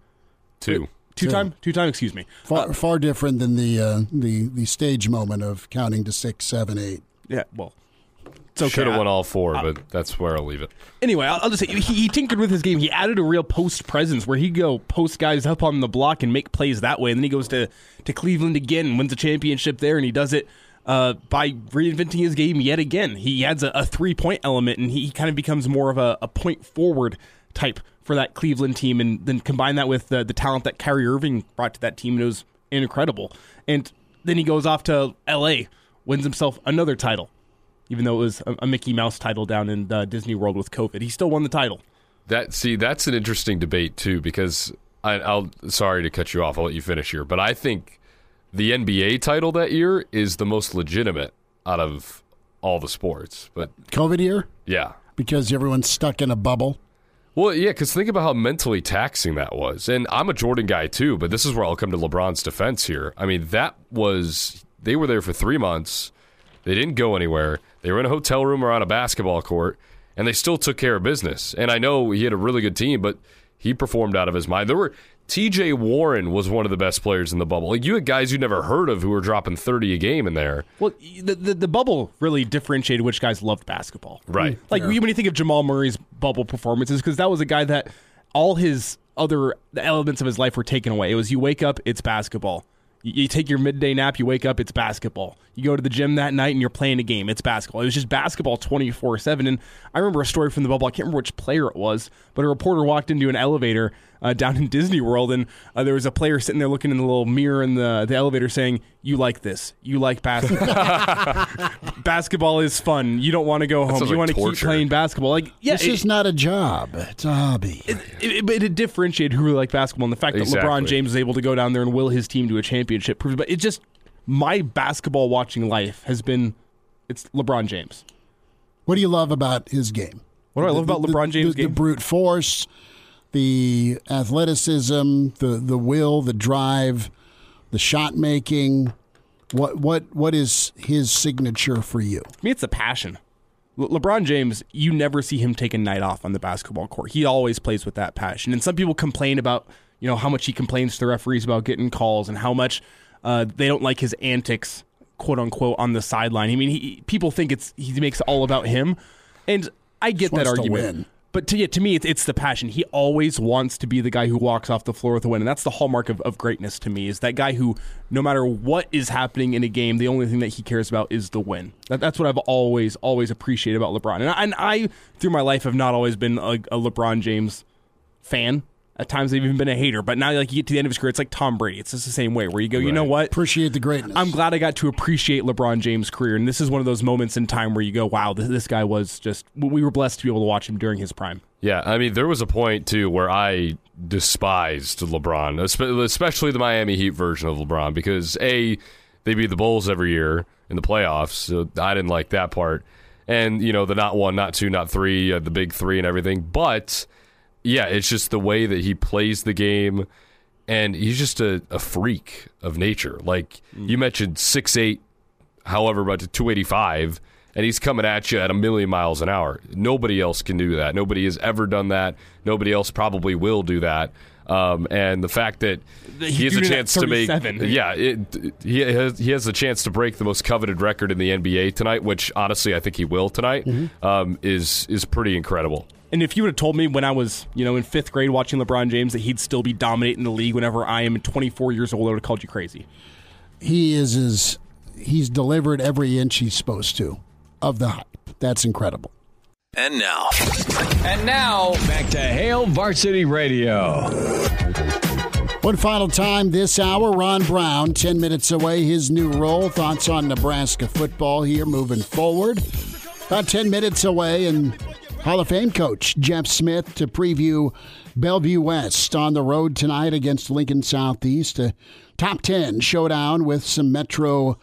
Two. Two time? Two time, excuse me. Far, far different than the, uh, the, the stage moment of counting to six, seven, eight. Yeah, well, it's okay. Should have won all four, but that's where I'll leave it. Anyway, I'll, I'll just say he, he tinkered with his game. He added a real post presence where he'd go post guys up on the block and make plays that way. And then he goes to, to Cleveland again and wins a championship there. And he does it uh, by reinventing his game yet again. He adds a, a three point element and he, he kind of becomes more of a, a point forward type for that Cleveland team. And then combine that with the, the talent that Kyrie Irving brought to that team. And it was incredible. And then he goes off to LA, wins himself another title even though it was a, a Mickey Mouse title down in uh, Disney World with COVID. He still won the title. That see, that's an interesting debate too, because I, I'll sorry to cut you off. I'll let you finish here, but I think the NBA title that year is the most legitimate out of all the sports. But COVID year? yeah, Because everyone's stuck in a bubble. well, yeah, because think about how mentally taxing that was. And I'm a Jordan guy too, but this is where I'll come to LeBron's defense here. I mean, that was they were there for three months. They didn't go anywhere. They were in a hotel room or on a basketball court, and they still took care of business. And I know he had a really good team, but he performed out of his mind. There were T.J. Warren was one of the best players in the bubble. Like you had guys you never heard of who were dropping thirty a game in there. Well, the, the, the bubble really differentiated which guys loved basketball. Right. Mm. Like when you think of Jamal Murray's bubble performances, because that was a guy that all his other elements of his life were taken away. It was you wake up, it's basketball. You, you take your midday nap, you wake up, it's basketball. You go to the gym that night and you're playing a game, it's basketball. It was just basketball 24 7. And I remember a story from the bubble, I can't remember which player it was, but a reporter walked into an elevator uh, down in Disney World and uh, there was a player sitting there looking in the little mirror in the, the elevator saying, You like this. You like basketball. basketball is fun. You don't want to go home. You like want to keep playing basketball. Like, yeah, this it- is not a job. It's a hobby. it, it, but it differentiated who really liked basketball, and the fact that LeBron James was able to go down there and will his team to a championship proves. But it just my basketball watching life has been it's LeBron James. what do you love about his game? What do I love about LeBron James' the, the game? brute force, the athleticism, the the will, the drive, the shot making. What what what is his signature for you? To me, it's the passion. Le- LeBron James, you never see him take a night off on the basketball court. He always plays with that passion. And some people complain about, you know, how much he complains to the referees about getting calls and how much uh, they don't like his antics, quote unquote, on the sideline. I mean, he, people think it's he makes it all about him, and I get that wants to argument. But to, yeah, to me, it's, it's the passion. He always wants to be the guy who walks off the floor with a win, and that's the hallmark of, of greatness to me. Is that guy who, no matter what is happening in a game, the only thing that he cares about is the win. That, that's what I've always always appreciated about LeBron, and I, and I through my life have not always been a, a LeBron James fan. At times, they've even been a hater. But now, like you get to the end of his career, it's like Tom Brady. It's just the same way, where you go, you know what? Appreciate the greatness. I'm glad I got to appreciate LeBron James' career, and this is one of those moments in time where you go, "Wow, this, this guy was just." We were blessed to be able to watch him during his prime. Yeah, I mean, there was a point too where I despised LeBron, especially the Miami Heat version of LeBron, because a they beat the Bulls every year in the playoffs, so I didn't like that part, and you know the not one, not two, not three, uh, the big three, and everything. But yeah, it's just the way that he plays the game, and he's just a, a freak of nature. Like you mm. mentioned, six eight, however, about to 285, and he's coming at you at a million miles an hour. Nobody else can do that. Nobody has ever done that. Nobody else probably will do that. Um, and the fact that He's he has a doing it at chance to make yeah it, he has he has a chance to break the most coveted record in the NBA tonight, which honestly I think he will tonight. Mm-hmm. Um, is is pretty incredible. And if you would have told me when I was, you know, in fifth grade watching LeBron James that he'd still be dominating the league whenever I am 24 years old, I would have called you crazy. He is as he's delivered every inch he's supposed to of the hype. That's incredible. And now, And now, back to Hail Varsity Radio. One final time this hour, Ron Brown, 10 minutes away, his new role. Thoughts on Nebraska football here moving forward. About 10 minutes away, and Hall of Fame coach Jeff Smith to preview Bellevue West on the road tonight against Lincoln Southeast. A top 10 showdown with some Metro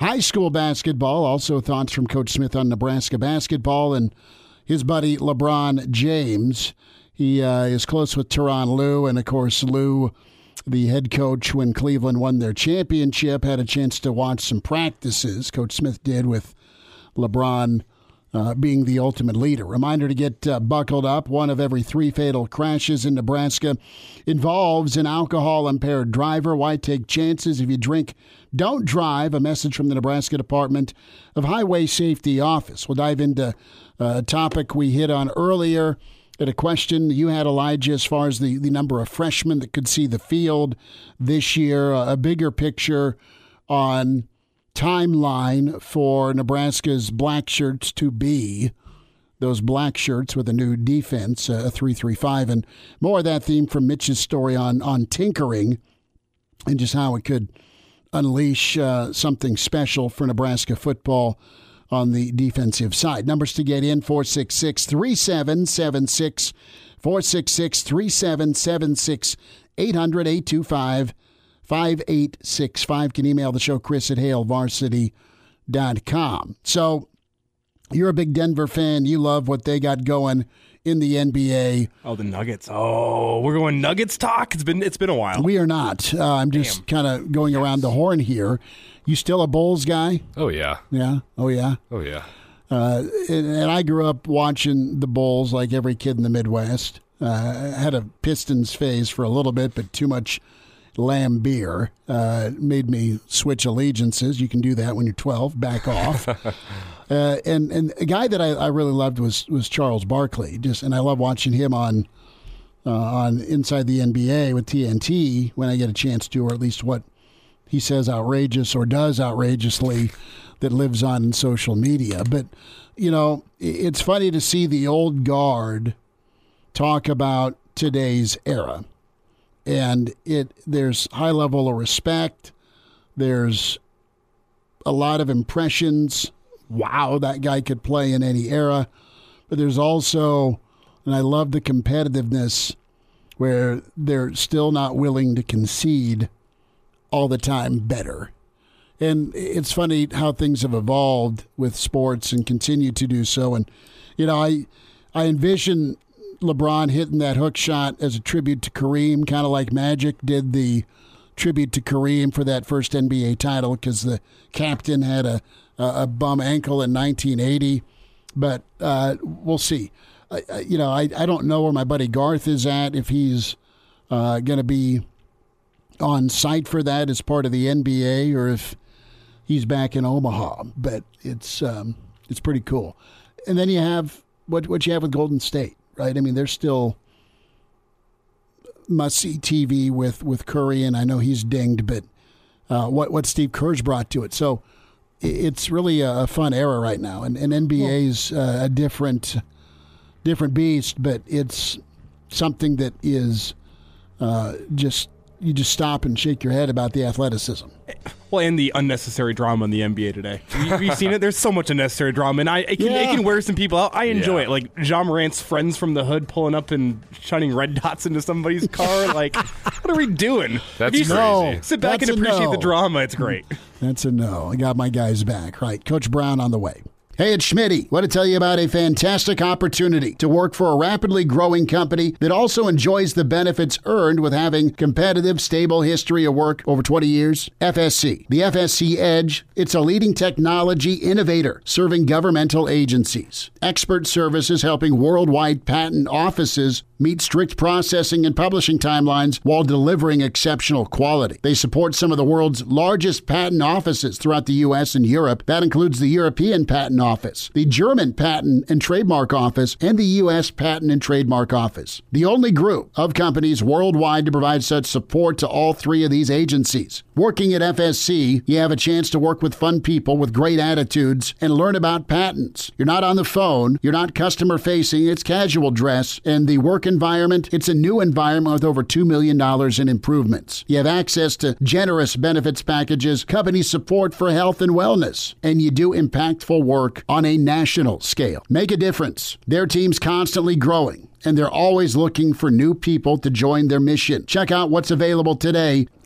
high school basketball. Also, thoughts from Coach Smith on Nebraska basketball and his buddy LeBron James. He uh, is close with Tyronn Lue, and of course, Lue, the head coach when Cleveland won their championship, had a chance to watch some practices. Coach Smith did with LeBron uh, being the ultimate leader. Reminder to get uh, buckled up. One of every three fatal crashes in Nebraska involves an alcohol impaired driver. Why take chances? If you drink, don't drive. A message from the Nebraska Department of Highway Safety Office. We'll dive into a topic we hit on earlier. At a question you had, Elijah, as far as the, the number of freshmen that could see the field this year, a bigger picture on timeline for Nebraska's black shirts to be those black shirts with a new defense, uh, a 335, and more of that theme from Mitch's story on, on tinkering and just how it could unleash uh, something special for Nebraska football on the defensive side. Numbers to get in 466 3776, 466 3776, 800 825 5865. Can email the show, Chris at HailVarsity.com. So you're a big Denver fan. You love what they got going in the NBA. Oh, the Nuggets. Oh, we're going Nuggets talk. It's been it's been a while. We are not. Uh, I'm just kind of going around the horn here. You still a Bulls guy? Oh yeah, Yeah. Oh, yeah. oh yeah. Uh, and, and I grew up watching the Bulls like every kid in the Midwest. Uh, I had a Pistons phase for a little bit, but too much Laimbeer uh, made me switch allegiances. You can do that when you're 12. Back off. uh, and and a guy that I, I really loved was was Charles Barkley. Just and I love watching him on uh, on Inside the NBA with TNT when I get a chance to, or at least what he says outrageous or does outrageously that lives on in social media. But, you know, it's funny to see the old guard talk about today's era. And it there's high level of respect. There's a lot of impressions. Wow, that guy could play in any era. But there's also, and I love the competitiveness where they're still not willing to concede all the time better. And it's funny how things have evolved with sports and continue to do so. And you know, I I envision LeBron hitting that hook shot as a tribute to Kareem, kind of like Magic did the tribute to Kareem for that first NBA title because the captain had a a bum ankle in 1980. But uh, we'll see. I, I- you know, I, I don't know where my buddy Garth is at if he's uh, going to be on site for that as part of the NBA or if he's back in Omaha. But it's um, it's pretty cool. And then you have what what you have with Golden State, right? I mean, they're still must see TV with with Curry, and I know he's dinged, but uh, what what Steve Kerr's brought to it. So it's really a, fun era right now, and, and NBA's uh, a different different beast, but it's something that is uh, just you just stop and shake your head about the athleticism. Well, and the unnecessary drama in the NBA today. Have you, have you seen it? There's so much unnecessary drama, and I it can, it can wear some people out. I enjoy Yeah. it. Like Ja Morant's friends from the hood pulling up and shining red dots into somebody's car. like, what are we doing? That's If you crazy. No. Sit back That's and appreciate no. the drama. It's great. That's a no. I got my guys back. Right. Coach Brown on the way. Hey, it's Schmitty. Want to tell you about a fantastic opportunity to work for a rapidly growing company that also enjoys the benefits earned with having competitive, stable history of work over 20 years. FSC. The FSC Edge. It's a leading technology innovator serving governmental agencies. Expert services helping worldwide patent offices meet strict processing and publishing timelines while delivering exceptional quality. They support some of the world's largest patent offices throughout the U.S. and Europe. That includes the European Patent Office, the German Patent and Trademark Office, and the U.S. Patent and Trademark Office. The only group of companies worldwide to provide such support to all three of these agencies. Working at FSC, you have a chance to work with fun people with great attitudes and learn about patents. You're not on the phone, you're not customer facing, it's casual dress, and the work environment, it's a new environment with over $2 million in improvements. You have access to generous benefits packages, company support for health and wellness, and you do impactful work on a national scale. Make a difference. Their team's constantly growing and they're always looking for new people to join their mission. Check out what's available today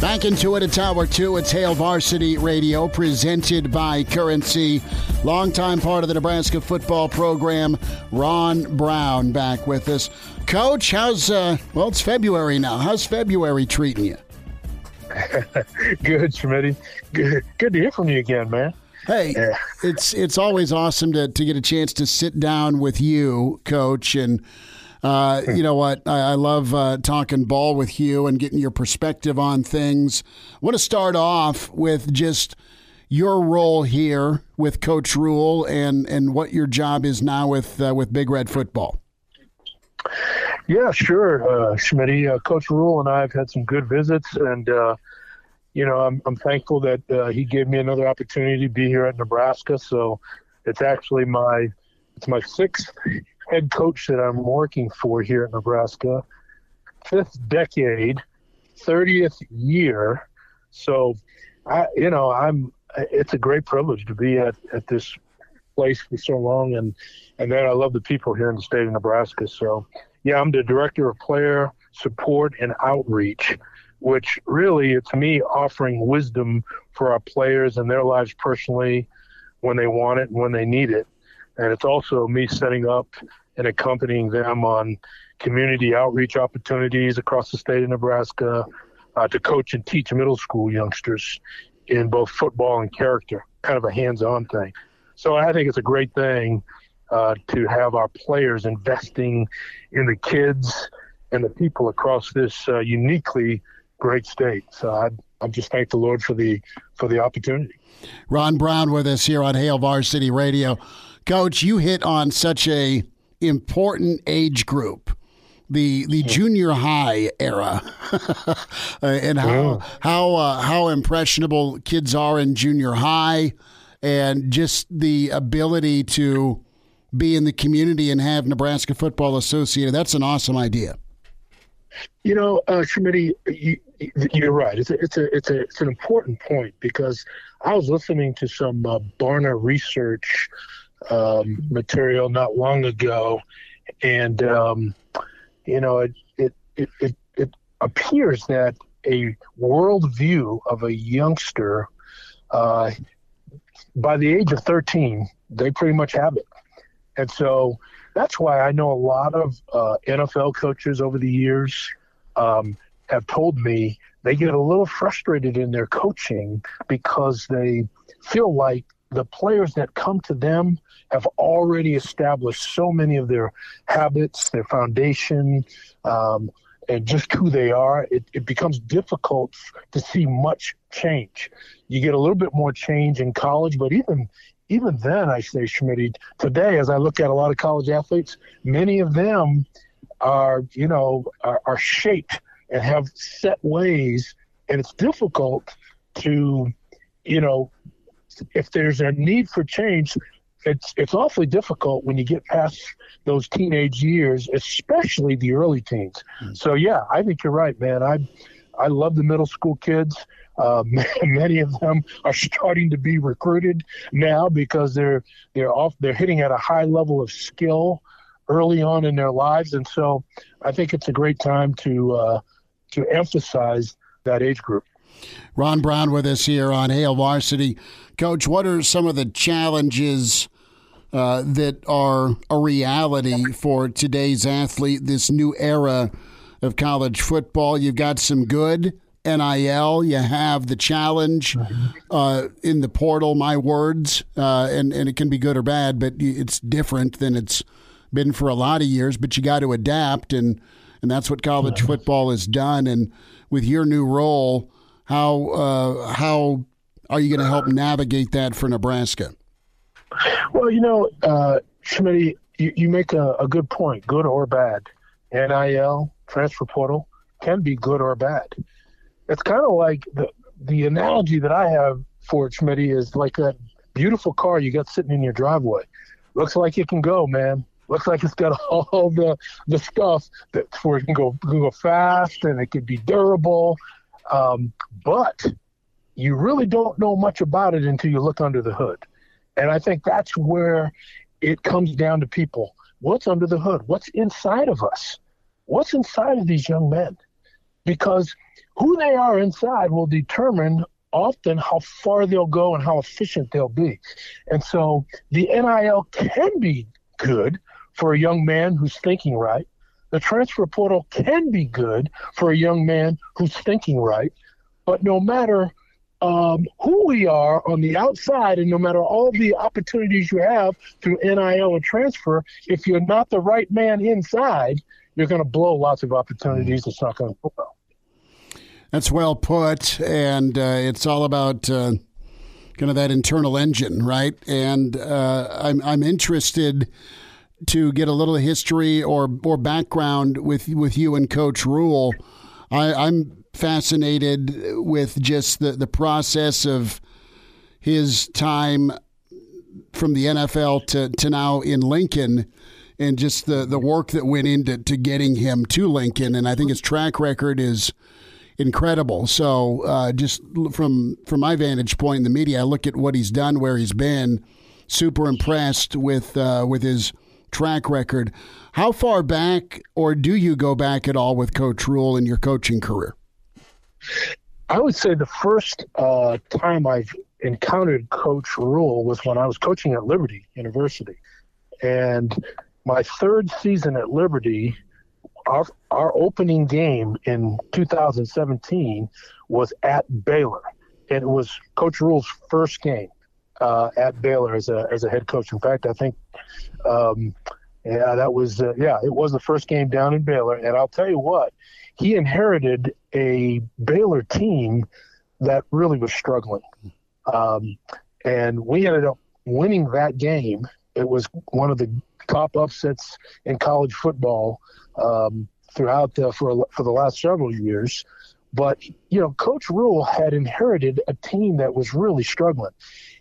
Back into it at Tower 2. It's Hail Varsity Radio presented by Currency. Longtime part of the Nebraska football program, Ron Brown back with us. Coach, how's, uh, well, it's February now. How's February treating you? Good, Schmitty. Good, good to hear from you again, man. Hey, yeah. it's it's always awesome to, to get a chance to sit down with you, Coach, and uh, you know what? I, I love uh, talking ball with you and getting your perspective on things. I want to start off with just your role here with Coach Rhule and, and what your job is now with uh, with Big Red Football. Yeah, sure, uh, Schmitty. Uh, Coach Rhule and I have had some good visits, and uh, you know, I'm I'm thankful that uh, he gave me another opportunity to be here at Nebraska. So it's actually my it's my sixth head coach that I'm working for here at Nebraska. Fifth decade, 30th year. So, I, you know, I'm, it's a great privilege to be at, at this place for so long. And, and then I love the people here in the state of Nebraska. So, yeah, I'm the director of player support and outreach, which really, to me, offering wisdom for our players and their lives personally when they want it and when they need it. And it's also me setting up and accompanying them on community outreach opportunities across the state of Nebraska uh, to coach and teach middle school youngsters in both football and character, kind of a hands on thing. So I think it's a great thing uh, to have our players investing in the kids and the people across this uh, uniquely great state. So I, I just thank the Lord for the for the opportunity. Ron Brown with us here on Hail Varsity Radio. Coach, you hit on such a important age group the the junior high era and how how uh, how impressionable kids are in junior high and just the ability to be in the community and have Nebraska football associated. That's an awesome idea. You know uh Schmitty, you, you're right. It's a, it's a it's a it's an important point because I was listening to some uh, Barna research um, material not long ago, and um, you know it, it it, it it appears that a worldview of a youngster uh, by the age of 13 they pretty much have it. And so that's why i know a lot of uh, nfl coaches over the years um, have told me they get a little frustrated in their coaching because they feel like the players that come to them have already established so many of their habits, their foundation, um, and just who they are. It, it becomes difficult to see much change. You get a little bit more change in college, but even even then, I say, Schmidt, today, as I look at a lot of college athletes, many of them are, you know, are, are shaped and have set ways, and it's difficult to, you know, if there's a need for change, it's it's awfully difficult when you get past those teenage years, especially the early teens. Mm-hmm. So yeah, I think you're right, man. I I love the middle school kids. Uh, many of them are starting to be recruited now because they're they're off they're hitting at a high level of skill early on in their lives, and so I think it's a great time to uh, to emphasize that age group. Ron Brown with us here on Hail Varsity. Coach, what are some of the challenges uh, that are a reality for today's athlete, this new era of college football? You've got some good NIL, you have the challenge uh, in the portal, my words, uh, and, and it can be good or bad, but it's different than it's been for a lot of years, but you got to adapt, and, and that's what college football has done. And with your new role, how uh, how are you going to help navigate that for Nebraska? Well, you know, uh, Schmidt, you, you make a, a good point, good or bad. NIL, transfer portal, can be good or bad. It's kind of like the the analogy that I have for it, Schmidt, is like that beautiful car you got sitting in your driveway. Looks like it can go, man. Looks like it's got all the the stuff that where it can go can go fast and it can be durable um, but you really don't know much about it until you look under the hood. And I think that's where it comes down to people. What's under the hood? What's inside of us? What's inside of these young men? Because who they are inside will determine often how far they'll go and how efficient they'll be. And so the NIL can be good for a young man who's thinking right the transfer portal can be good for a young man who's thinking right, but no matter um, who we are on the outside, and no matter all the opportunities you have through NIL and transfer, if you're not the right man inside, you're going to blow lots of opportunities. It's not going to well. That's well put, and uh, it's all about uh, kind of that internal engine, right? And uh, I'm I'm interested to get a little history or or background with with you and Coach Rhule. I, I'm fascinated with just the, the process of his time from the NFL to, to now in Lincoln and just the, the work that went into to getting him to Lincoln. And I think his track record is incredible. So uh, just from from my vantage point in the media, I look at what he's done, where he's been. Super impressed with uh, with his track record. How far back, or do you go back at all with Coach Rhule in your coaching career? I would say the first uh, time I've encountered Coach Rhule was when I was coaching at Liberty University. And my third season at Liberty, our, our opening game in 2017 was at Baylor. And it was Coach Rhule's first game uh, at Baylor as a, as a head coach. In fact, I think um, yeah, that was uh, yeah, it was the first game down in Baylor, and I'll tell you what, he inherited a Baylor team that really was struggling, um, and we ended up winning that game. It was one of the top upsets in college football um, throughout the, for for the last several years. But you know, Coach Rhule had inherited a team that was really struggling,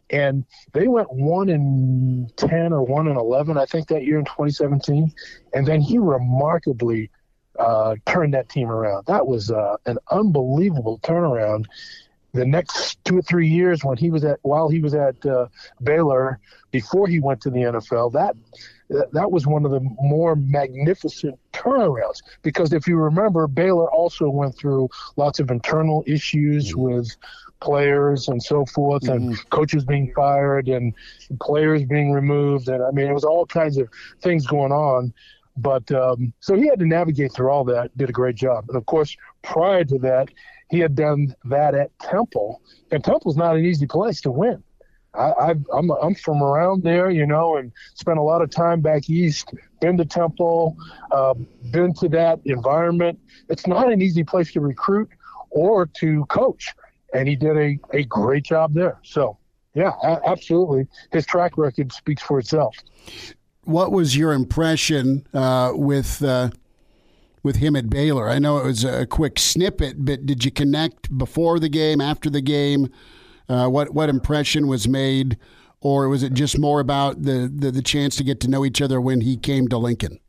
and they went one in ten or one in eleven, I think, that year in 2017. And then he remarkably uh, turned that team around. That was uh, an unbelievable turnaround. The next two or three years, when he was at while he was at uh, Baylor, before he went to the NFL, that that was one of the more magnificent turnarounds because if you remember, Baylor also went through lots of internal issues mm-hmm. with players and so forth, mm-hmm. and coaches being fired and players being removed, and I mean it was all kinds of things going on. But um, so he had to navigate through all that. Did a great job, and of course, prior to that, he had done that at Temple, and Temple's not an easy place to win. I, am I'm, I'm from around there, you know, and spent a lot of time back east. Been to Temple, uh, been to that environment. It's not an easy place to recruit or to coach and he did a, a great job there. So, yeah, absolutely. His track record speaks for itself. What was your impression uh, with uh, with him at Baylor? I know it was a quick snippet, but did you connect before the game, after the game? Uh, what what impression was made, or was it just more about the, the the chance to get to know each other when he came to Lincoln?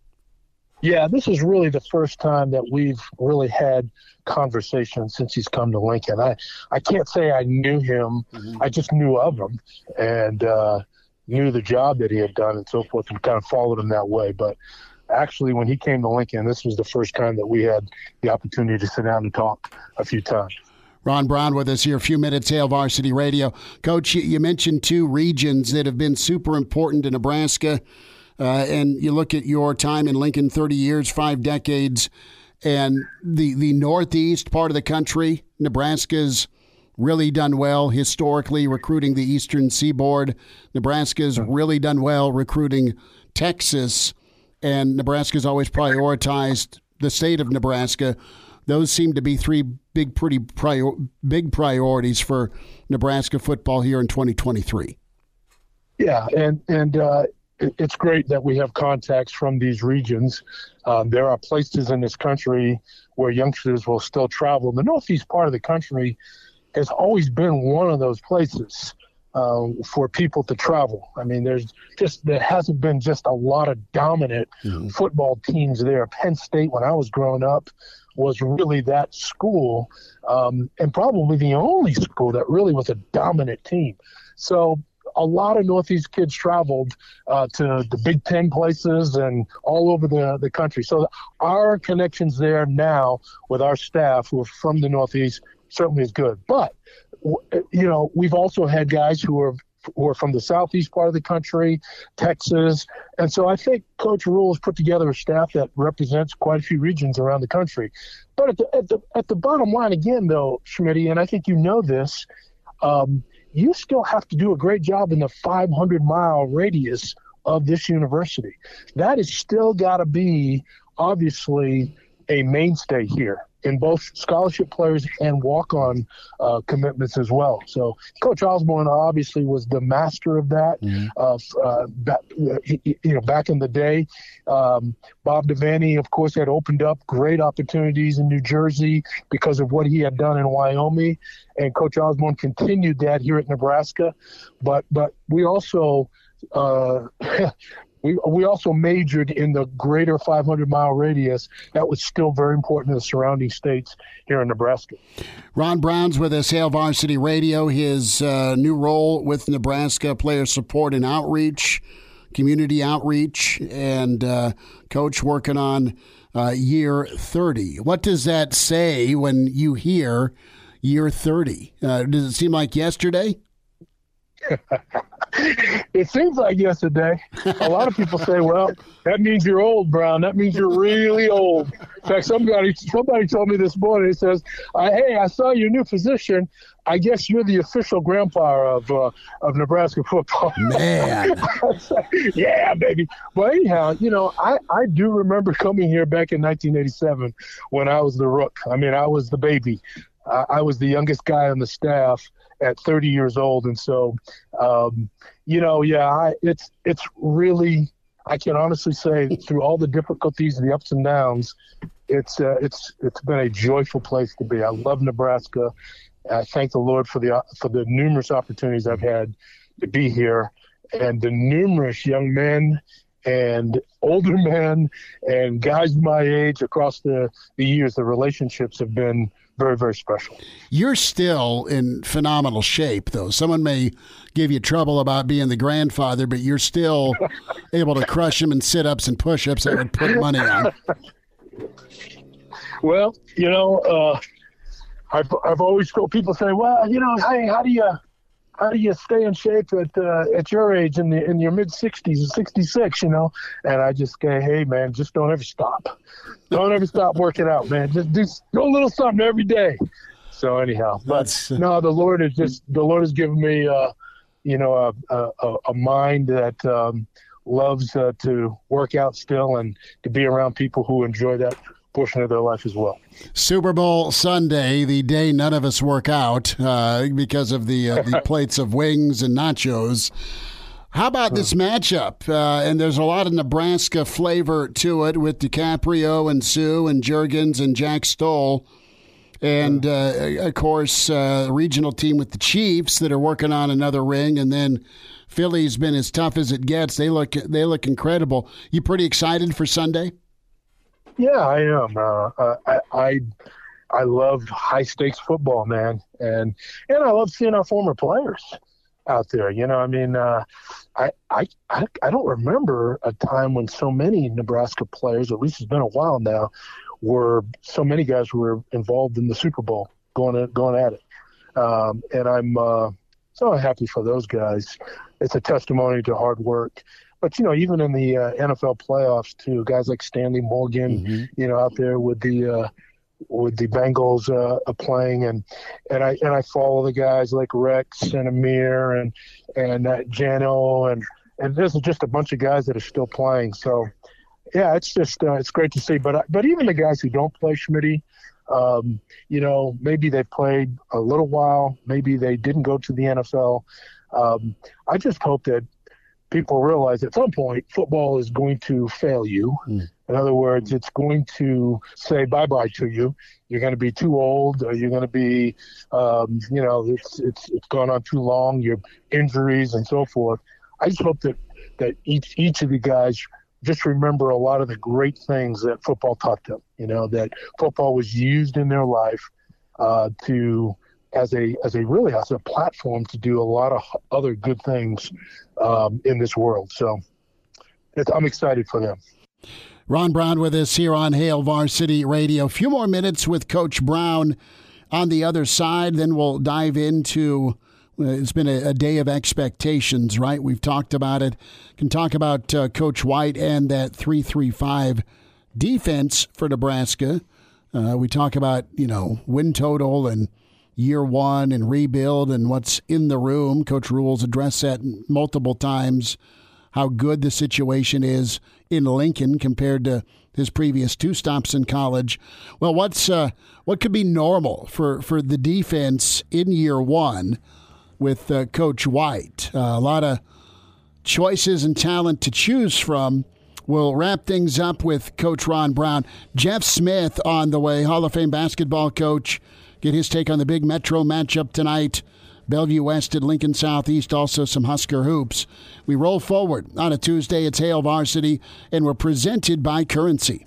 Yeah, this is really the first time that we've really had conversation since he's come to Lincoln. I, I can't say I knew him. Mm-hmm. I just knew of him and uh, knew the job that he had done and so forth and kind of followed him that way. But actually, when he came to Lincoln, this was the first time that we had the opportunity to sit down and talk a few times. Ron Brown with us here, a few minutes, Hail Varsity Radio. Coach, you mentioned two regions that have been super important to Nebraska. Uh, and you look at your time in Lincoln 30 years, five decades, and the, the Northeast part of the country, Nebraska's really done well historically recruiting the Eastern Seaboard. Nebraska's really done well recruiting Texas, and Nebraska's always prioritized the state of Nebraska. Those seem to be three big, pretty prior, big priorities for Nebraska football here in 2023. Yeah, and and uh, it's great that we have contacts from these regions. Um, there are places in this country where youngsters will still travel. The northeast part of the country has always been one of those places um, for people to travel. I mean, there's just there hasn't been just a lot of dominant mm-hmm. football teams there. Penn State, when I was growing up, was really that school, um, and probably the only school that really was a dominant team. So a lot of Northeast kids traveled uh, to the Big Ten places and all over the, the country. So our connections there now with our staff who are from the Northeast certainly is good. But you know, we've also had guys who are who are from the southeast part of the country, Texas, and so I think Coach Rhule has put together a staff that represents quite a few regions around the country. But at the at the, at the bottom line, again, though, Schmidt, and I think you know this, um, you still have to do a great job in the 500 mile radius of this university. That is still got to be obviously a mainstay here in both scholarship players and walk-on uh, commitments as well. So Coach Osborne obviously was the master of that. Mm-hmm. Uh, uh, back, you know, back in the day, um, Bob Devaney, of course, had opened up great opportunities in New Jersey because of what he had done in Wyoming, and Coach Osborne continued that here at Nebraska. But but we also uh, We, we also majored in the greater 500 mile radius. That was still very important to the surrounding states here in Nebraska. Ron Brown's with us, Hail Varsity Radio. His uh, new role with Nebraska player support and outreach, community outreach, and uh, coach working on uh, year 30. What does that say when you hear year 30? Uh, does it seem like yesterday? It seems like yesterday. A lot of people say, "Well, that means you're old, Brown. That means you're really old." In fact, somebody somebody told me this morning. He says, "Hey, I saw your new position. I guess you're the official grandpa of uh, of Nebraska football." Man, yeah, baby. But anyhow, you know, I I do remember coming here back in 1987 when I was the rook. I mean, I was the baby. I was the youngest guy on the staff at 30 years old, and so um, you know, yeah, I, it's it's really I can honestly say through all the difficulties the ups and downs, it's uh, it's it's been a joyful place to be. I love Nebraska. I thank the Lord for the for the numerous opportunities I've had to be here, and the numerous young men and older men and guys my age across the, the years. The relationships have been very, very special. You're still in phenomenal shape, though. Someone may give you trouble about being the grandfather, but you're still able to crush them in sit ups and push ups I would put money on. Well, you know, uh, I've, I've always told people say, well, you know, hey, how do you how do you stay in shape at uh, at your age in the in your mid 60s 66 you know? And i just say hey man just don't ever stop. Don't ever stop working out man. Just do, do a little something every day. So anyhow but uh, no the lord has just the lord has given me uh you know a a, a mind that um loves uh, to work out still and to be around people who enjoy that portion of their life as well. Super Bowl Sunday, the day none of us work out uh, because of the uh, the plates of wings and nachos. How about this matchup? Uh, and there's a lot of Nebraska flavor to it with DiCaprio and Suh and Jurgens and Jack Stoll. And uh, of course, uh, regional team with the Chiefs that are working on another ring, and then Philly's been as tough as it gets. They look they look incredible. You pretty excited for Sunday? Yeah, I am. Uh, I, I I love high stakes football, man, and and I love seeing our former players. out there. You know, I mean, uh, I, I I I don't remember a time when so many Nebraska players, at least it's been a while now, were so many guys were involved in the Super Bowl, going at, going at it. Um, and I'm uh, so happy for those guys. It's a testimony to hard work. But you know, even in the uh, NFL playoffs too, guys like Stanley Morgan, mm-hmm. you know, out there with the uh, with the Bengals uh, playing, and and I and I follow the guys like Rex and Ameer and and uh, Jano and and this is just a bunch of guys that are still playing. So yeah, it's just uh, it's great to see. But but even the guys who don't play Schmitty, um, you know, maybe they played a little while, maybe they didn't go to the NFL. Um, I just hope that people realize at some point football is going to fail you. Mm. In other words, it's going to say bye bye to you. You're going to be too old, or you're going to be, um, you know, it's it's it's gone on too long. Your injuries and so forth. I just hope that that each each of the guys just remember a lot of the great things that football taught them. You know, that football was used in their life uh, to as a as a really as a platform to do a lot of other good things um, in this world. So I'm excited for them. Ron Brown with us here on Hail Varsity Radio. A few more minutes with Coach Brown on the other side, then we'll dive into. Uh, it's been a, a, day of expectations, right? We've talked about it. Can talk about uh, Coach White and that three-three-five defense for Nebraska. Uh, we talk about you know win total and year one and rebuild and what's in the room. Coach Rhule's addressed that multiple times, how good the situation is in Lincoln compared to his previous two stops in college. Well, what's uh, what could be normal for, for the defense in year one with uh, Coach White? Uh, a lot of choices and talent to choose from. We'll wrap things up with Coach Ron Brown. Jeff Smith on the way, Hall of Fame basketball coach get his take on the big Metro matchup tonight. Bellevue West at Lincoln Southeast, also some Husker hoops. We roll forward on a Tuesday. It's Hail Varsity, and we're presented by Currency.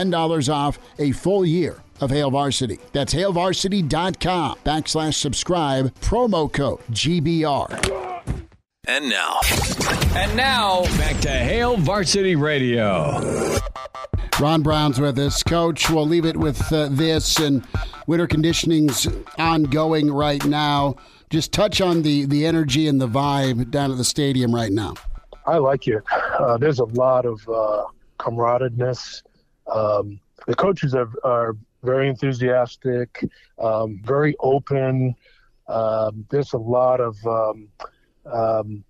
$10 off a full year of Hail Varsity. That's hailvarsity.com backslash subscribe, promo code GBR. And now. And now, back to Hail Varsity Radio. Ron Brown's with us. Coach, we'll leave it with uh, this and winter conditioning's ongoing right now. Just touch on the, the energy and the vibe down at the stadium right now. I like it. Uh, there's a lot of uh, camaraderie um, the coaches are, are very enthusiastic, um, very open. Um, there's a lot of um, um,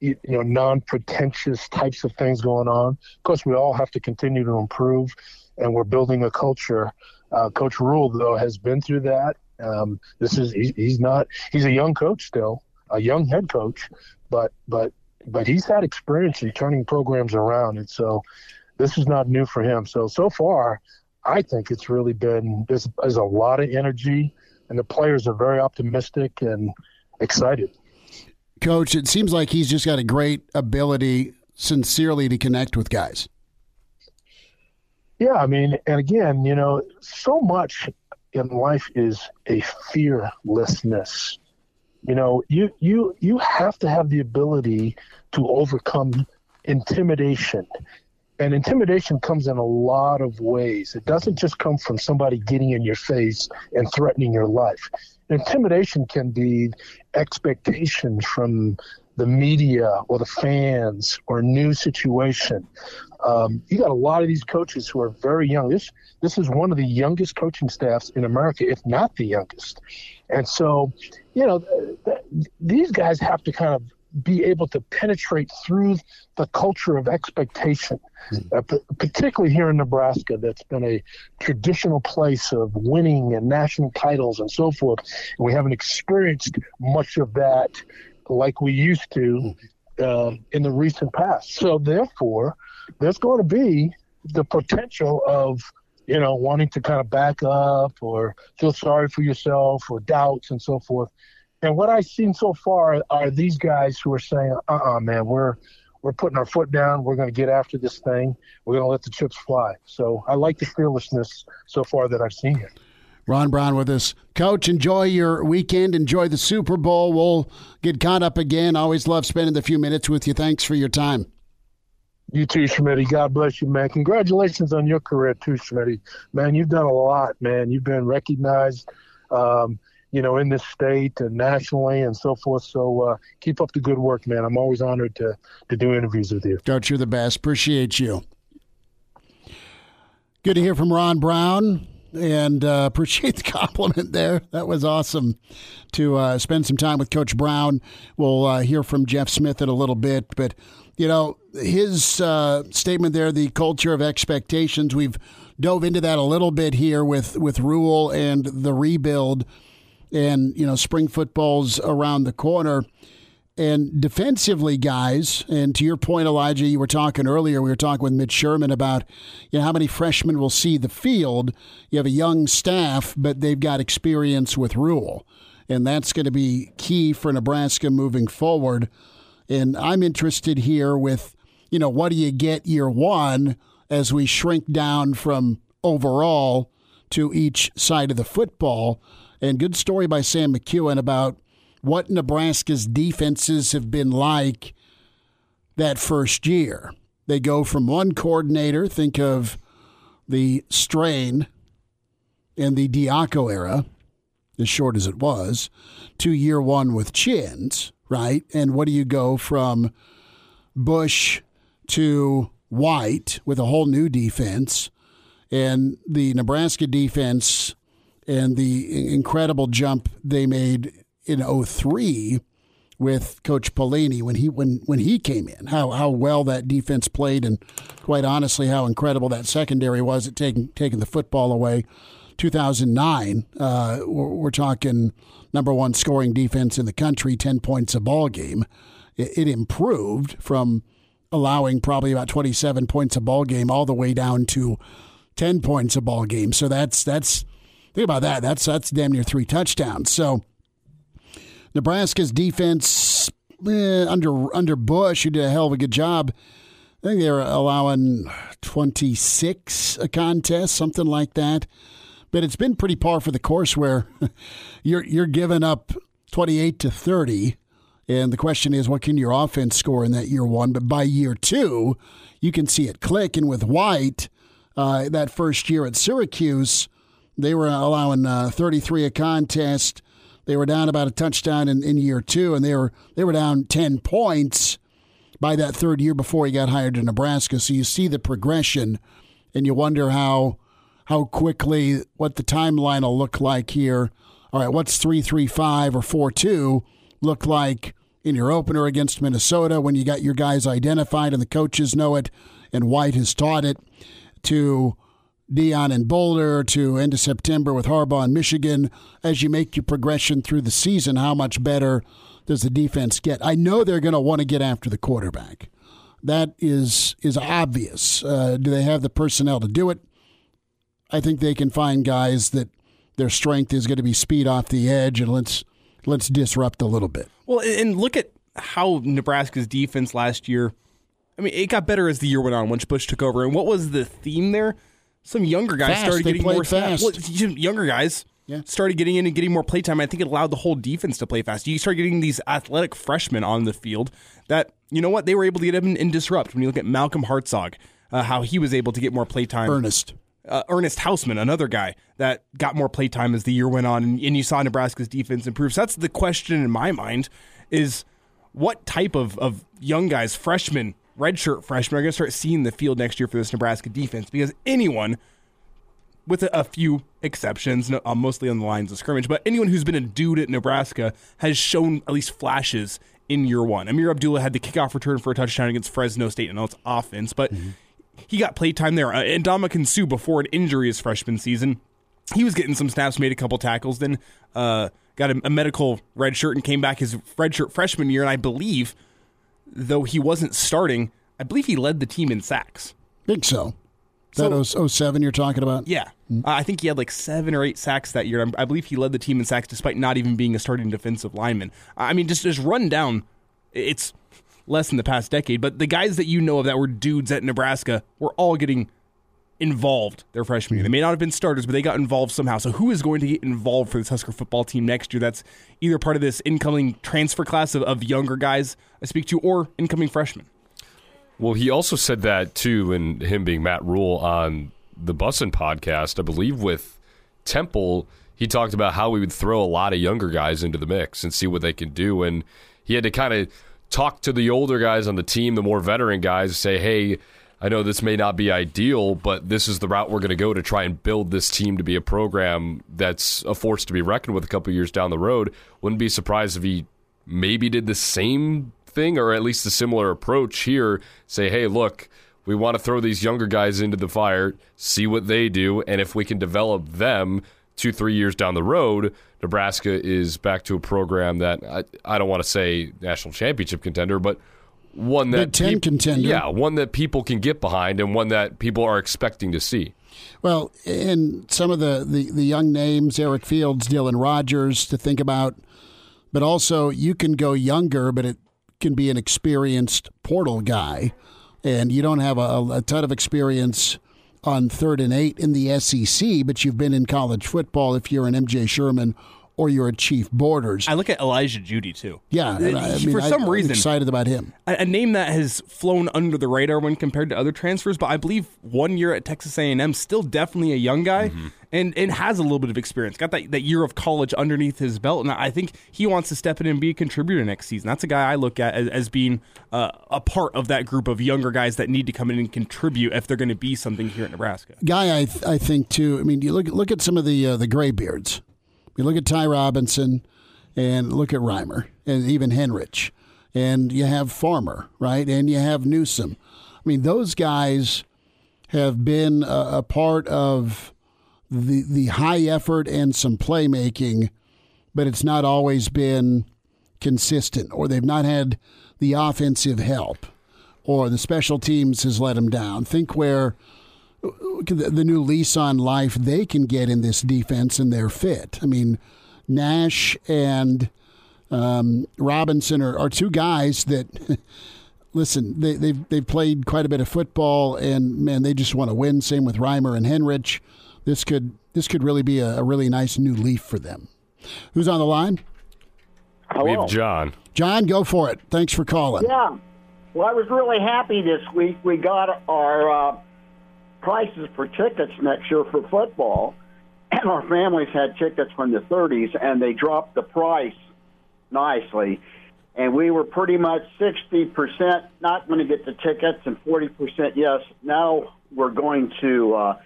you, know non-pretentious types of things going on. Of course, we all have to continue to improve, and we're building a culture. Uh, coach Rhule though, has been through that. Um, this is he, he's not he's a young coach still, a young head coach, but but but he's had experience in turning programs around, and so this is not new for him. So so far, I think it's really been there's, there's a lot of energy, and the players are very optimistic and excited. Coach, it seems like he's just got a great ability, sincerely, to connect with guys. Yeah, I mean, and again, you know, so much in life is a fearlessness. You know, you you you have to have the ability to overcome intimidation and intimidation comes in a lot of ways. It doesn't just come from somebody getting in your face and threatening your life. Intimidation can be expectations from the media or the fans or a new situation. Um, you got a lot of these coaches who are very young. This this is one of the youngest coaching staffs in America, if not the youngest. And so, you know, th- th- these guys have to kind of be able to penetrate through the culture of expectation, mm. uh, p- particularly here in Nebraska, that's been a traditional place of winning and national titles and so forth. And we haven't experienced much of that like we used to uh, in the recent past. So, therefore, there's going to be the potential of you know, wanting to kind of back up or feel sorry for yourself or doubts and so forth. And what I've seen so far are these guys who are saying, "Uh, uh-uh, uh man, we're we're putting our foot down. We're going to get after this thing. We're going to let the chips fly." So I like the fearlessness so far that I've seen here. Ron Brown with us. Coach, enjoy your weekend. Enjoy the Super Bowl. We'll get caught up again. Always love spending the few minutes with you. Thanks for your time. You too, Schmidt. God bless you, man. Congratulations on your career too, Schmidt. Man, you've done a lot, man. You've been recognized, um, you know, in this state and nationally and so forth. So uh, keep up the good work, man. I'm always honored to to do interviews with you. Coach, you're the best. Appreciate you. Good to hear from Ron Brown and uh, appreciate the compliment there. That was awesome to uh, spend some time with Coach Brown. We'll uh, hear from Jeff Smith in a little bit, but you know, his uh, statement there, the culture of expectations. We've dove into that a little bit here with with Rhule and the rebuild, and you know, spring football's around the corner. And defensively, guys, and to your point, Elijah, you were talking earlier. We were talking with Mitch Sherman about you know how many freshmen will see the field. You have a young staff, but they've got experience with Rhule, and that's going to be key for Nebraska moving forward. And I'm interested here with, you know, what do you get year one as we shrink down from overall to each side of the football. And good story by Sam McKewon about what Nebraska's defenses have been like that first year. They go from one coordinator, think of the strain in the Diaco era, as short as it was, to year one with Chins right? And what do you go from Busch to White with a whole new defense and the Nebraska defense and the incredible jump they made in 03 with Coach Pelini when he when when he came in. How how well that defense played and quite honestly how incredible that secondary was at taking taking the football away. 2009, uh, we're, talking number one scoring defense in the country, 10 points a ball game. It, it improved from allowing probably about 27 points a ball game all the way down to 10 points a ball game. So that's that's think about that. That's that's damn near three touchdowns. So Nebraska's defense eh, under under Busch, who did a hell of a good job. I think they were allowing 26 a contest, something like that but it's been pretty par for the course where you're you're giving up 28 to 30 and the question is what can your offense score in that year one but by year two you can see it click and with white uh, that first year at syracuse they were allowing uh, 33 a contest they were down about a touchdown in, in year two and they were they were down 10 points by that third year before he got hired to nebraska so you see the progression and you wonder how how quickly, what the timeline will look like here. All right, what's 335 or 42 look like in your opener against Minnesota when you got your guys identified and the coaches know it and White has taught it to Deion and Boulder to end of September with Harbaugh in Michigan as you make your progression through the season, how much better does the defense get? I know they're going to want to get after the quarterback. That is is obvious. Uh, do they have the personnel to do it? I think they can find guys that their strength is going to be speed off the edge, and let's let's disrupt a little bit. Well, and look at how Nebraska's defense last year. I mean, it got better as the year went on once Busch took over. And what was the theme there? Some younger guys fast. started they getting more fast. Well, younger guys yeah. started getting in and getting more playtime. I think it allowed the whole defense to play fast. You start getting these athletic freshmen on the field that you know what they were able to get in and disrupt. When you look at Malcolm Hartzog, uh, how he was able to get more playtime. Ernest uh, Ernest Hausmann, another guy that got more playtime as the year went on, and, and, you saw Nebraska's defense improve. So that's the question in my mind: is what type of of young guys, freshmen, redshirt freshmen, are going to start seeing the field next year for this Nebraska defense? Because anyone, with a, a few exceptions, no, uh, mostly on the lines of scrimmage, but anyone who's been a dude at Nebraska has shown at least flashes in year one. Ameer Abdullah had the kickoff return for a touchdown against Fresno State. and know it's offense, but he got play time there. Uh, and Ndamukong Suh, before an injury his freshman season, he was getting some snaps, made a couple tackles, then uh, got a, a medical red shirt and came back his red shirt freshman year. And I believe, though he wasn't starting, I believe he led the team in sacks. Think so. That So- 07 you're talking about? Yeah. Uh, I think he had like seven or eight sacks that year. I believe he led the team in sacks despite not even being a starting defensive lineman. I mean, just just run down. It's less in the past decade, but the guys that you know of that were dudes at Nebraska were all getting involved their freshman year. They may not have been starters, but they got involved somehow. So who is going to get involved for this Husker football team next year? That's either part of this incoming transfer class of, of younger guys I speak to, or incoming freshmen. Well, he also said that too, and him being Matt Rhule on the Bussin podcast, I believe with Temple, he talked about how we would throw a lot of younger guys into the mix and see what they can do. And he had to kind of talk to the older guys on the team, the more veteran guys, say, hey, I know this may not be ideal, but this is the route we're going to go to try and build this team to be a program that's a force to be reckoned with a couple years down the road. Wouldn't be surprised if he maybe did the same thing or at least a similar approach here. Say, hey, look, we want to throw these younger guys into the fire, see what they do, and if we can develop them two, three years down the road, Nebraska is back to a program that I, I don't want to say national championship contender, but one that Big Ten peop- contender. Yeah, one that people can get behind and one that people are expecting to see. Well, and some of the, the, the young names, Eric Fields, Dylan Rogers, to think about, but also you can go younger, but it can be an experienced portal guy, and you don't have a, a ton of experience on third and eight in the SEC, but you've been in college football if you're an MJ Sherman or you're a Chief Borders. I look at Elijah Jeudy too. yeah, and I, I mean, for some I, I'm reason, excited about him. a, a name that has flown under the radar when compared to other transfers, but I believe one year at Texas A&M, still definitely a young guy, Mm-hmm. and and has a little bit of experience. Got that, that year of college underneath his belt, and I think he wants to step in and be a contributor next season. That's a guy I look at as, as being uh, a part of that group of younger guys that need to come in and contribute if they're going to be something here at Nebraska. guy I th- I think too. I mean, you look look at some of the uh, the graybeards. You look at Ty Robinson, and look at Reimer, and even Henrich, and you have Farmer, right, and you have Newsome. I mean, those guys have been a, a part of the the high effort and some playmaking, but it's not always been consistent, or they've not had the offensive help, or the special teams has let them down. Think where the the new lease on life they can get in this defense and their fit. I mean, Nash and um, Robinson are, are two guys that, listen, they, they've, they've played quite a bit of football and, man, they just want to win. Same with Reimer and Henrich. This could, this could really be a, a really nice new leaf for them. Who's on the line? We have John. John, go for it. Thanks for calling. Yeah. Well, I was really happy this week. We got our uh, prices for tickets next year for football, and our families had tickets from the 30s, and they dropped the price nicely. And we were pretty much 60% not going to get the tickets and 40% yes. Now we're going to uh,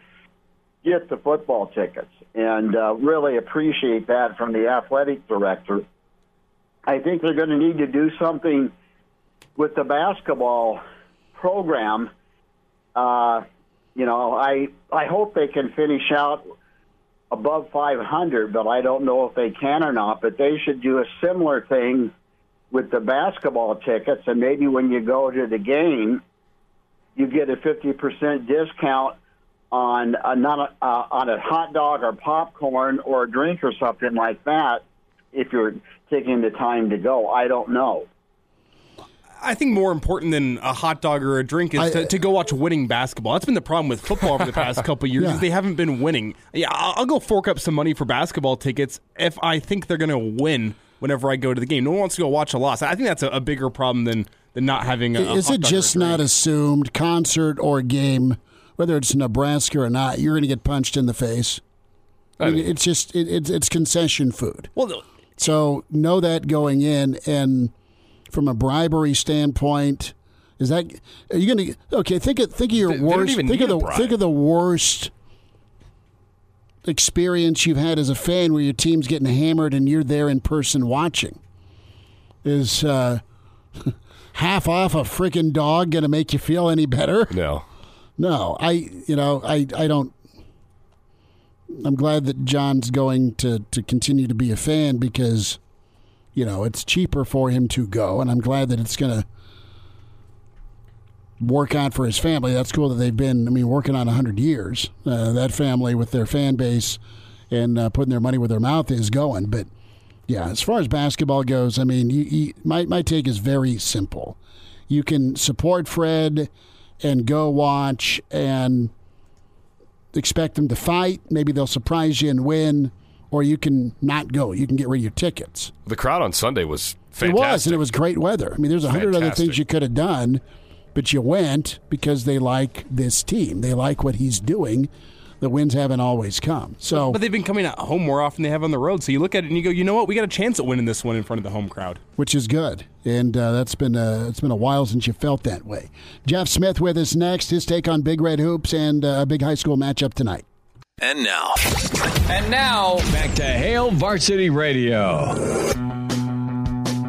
get the football tickets and uh, really appreciate that from the athletic director. I think they're going to need to do something with the basketball program. Uh, you know, I I hope they can finish out above 500, but I don't know if they can or not. But they should do a similar thing with the basketball tickets, and maybe when you go to the game, you get a 50% discount on a, not a, uh, on a hot dog or popcorn or a drink or something like that if you're taking the time to go. I don't know. I think more important than a hot dog or a drink is I- to, to go watch winning basketball. That's been the problem with football over the past couple of years. Yeah. Is they haven't been winning. Yeah, I'll, I'll go fork up some money for basketball tickets if I think they're going to win. Whenever I go to the game, no one wants to go watch a loss. I think that's a, a bigger problem than than not having a. Is hot it dog or a just not assumed concert or game, whether it's Nebraska or not, you're going to get punched in the face? I mean, mean- it's just it, it's it's concession food. Well, So know that going in, and from a bribery standpoint, is that are you going to okay? Think of think of your They- they worst. even Think of the think of the worst experience you've had as a fan, where your team's getting hammered and you're there in person watching. Is uh, half off a freaking dog going to make you feel any better? No. No, I you know I I don't. I'm glad that John's going to to continue to be a fan because, you know, it's cheaper for him to go, and I'm glad that it's going to work out for his family. That's cool that they've been, I mean, working on 100 years. Uh, that family with their fan base and uh, putting their money where their mouth is going. But yeah, as far as basketball goes, I mean, you, you, my, my take is very simple. You can support Fred and go watch and expect them to fight. Maybe they'll surprise you and win, or you can not go. You can get rid of your tickets. The crowd on Sunday was fantastic. It was, and it was great weather. I mean, there's a hundred other things you could have done, but you went because they like this team. They like what he's doing. The wins haven't always come. So, but they've been coming at home more often than they have on the road. So you look at it and you go, you know what? We got a chance at winning this one in front of the home crowd, which is good. And uh, that's been uh, it's been a while since you felt that way. Jeff Smith with us next. His take on Big Red Hoops and uh, a big high school matchup tonight. And now, and now back to Hail Varsity Radio.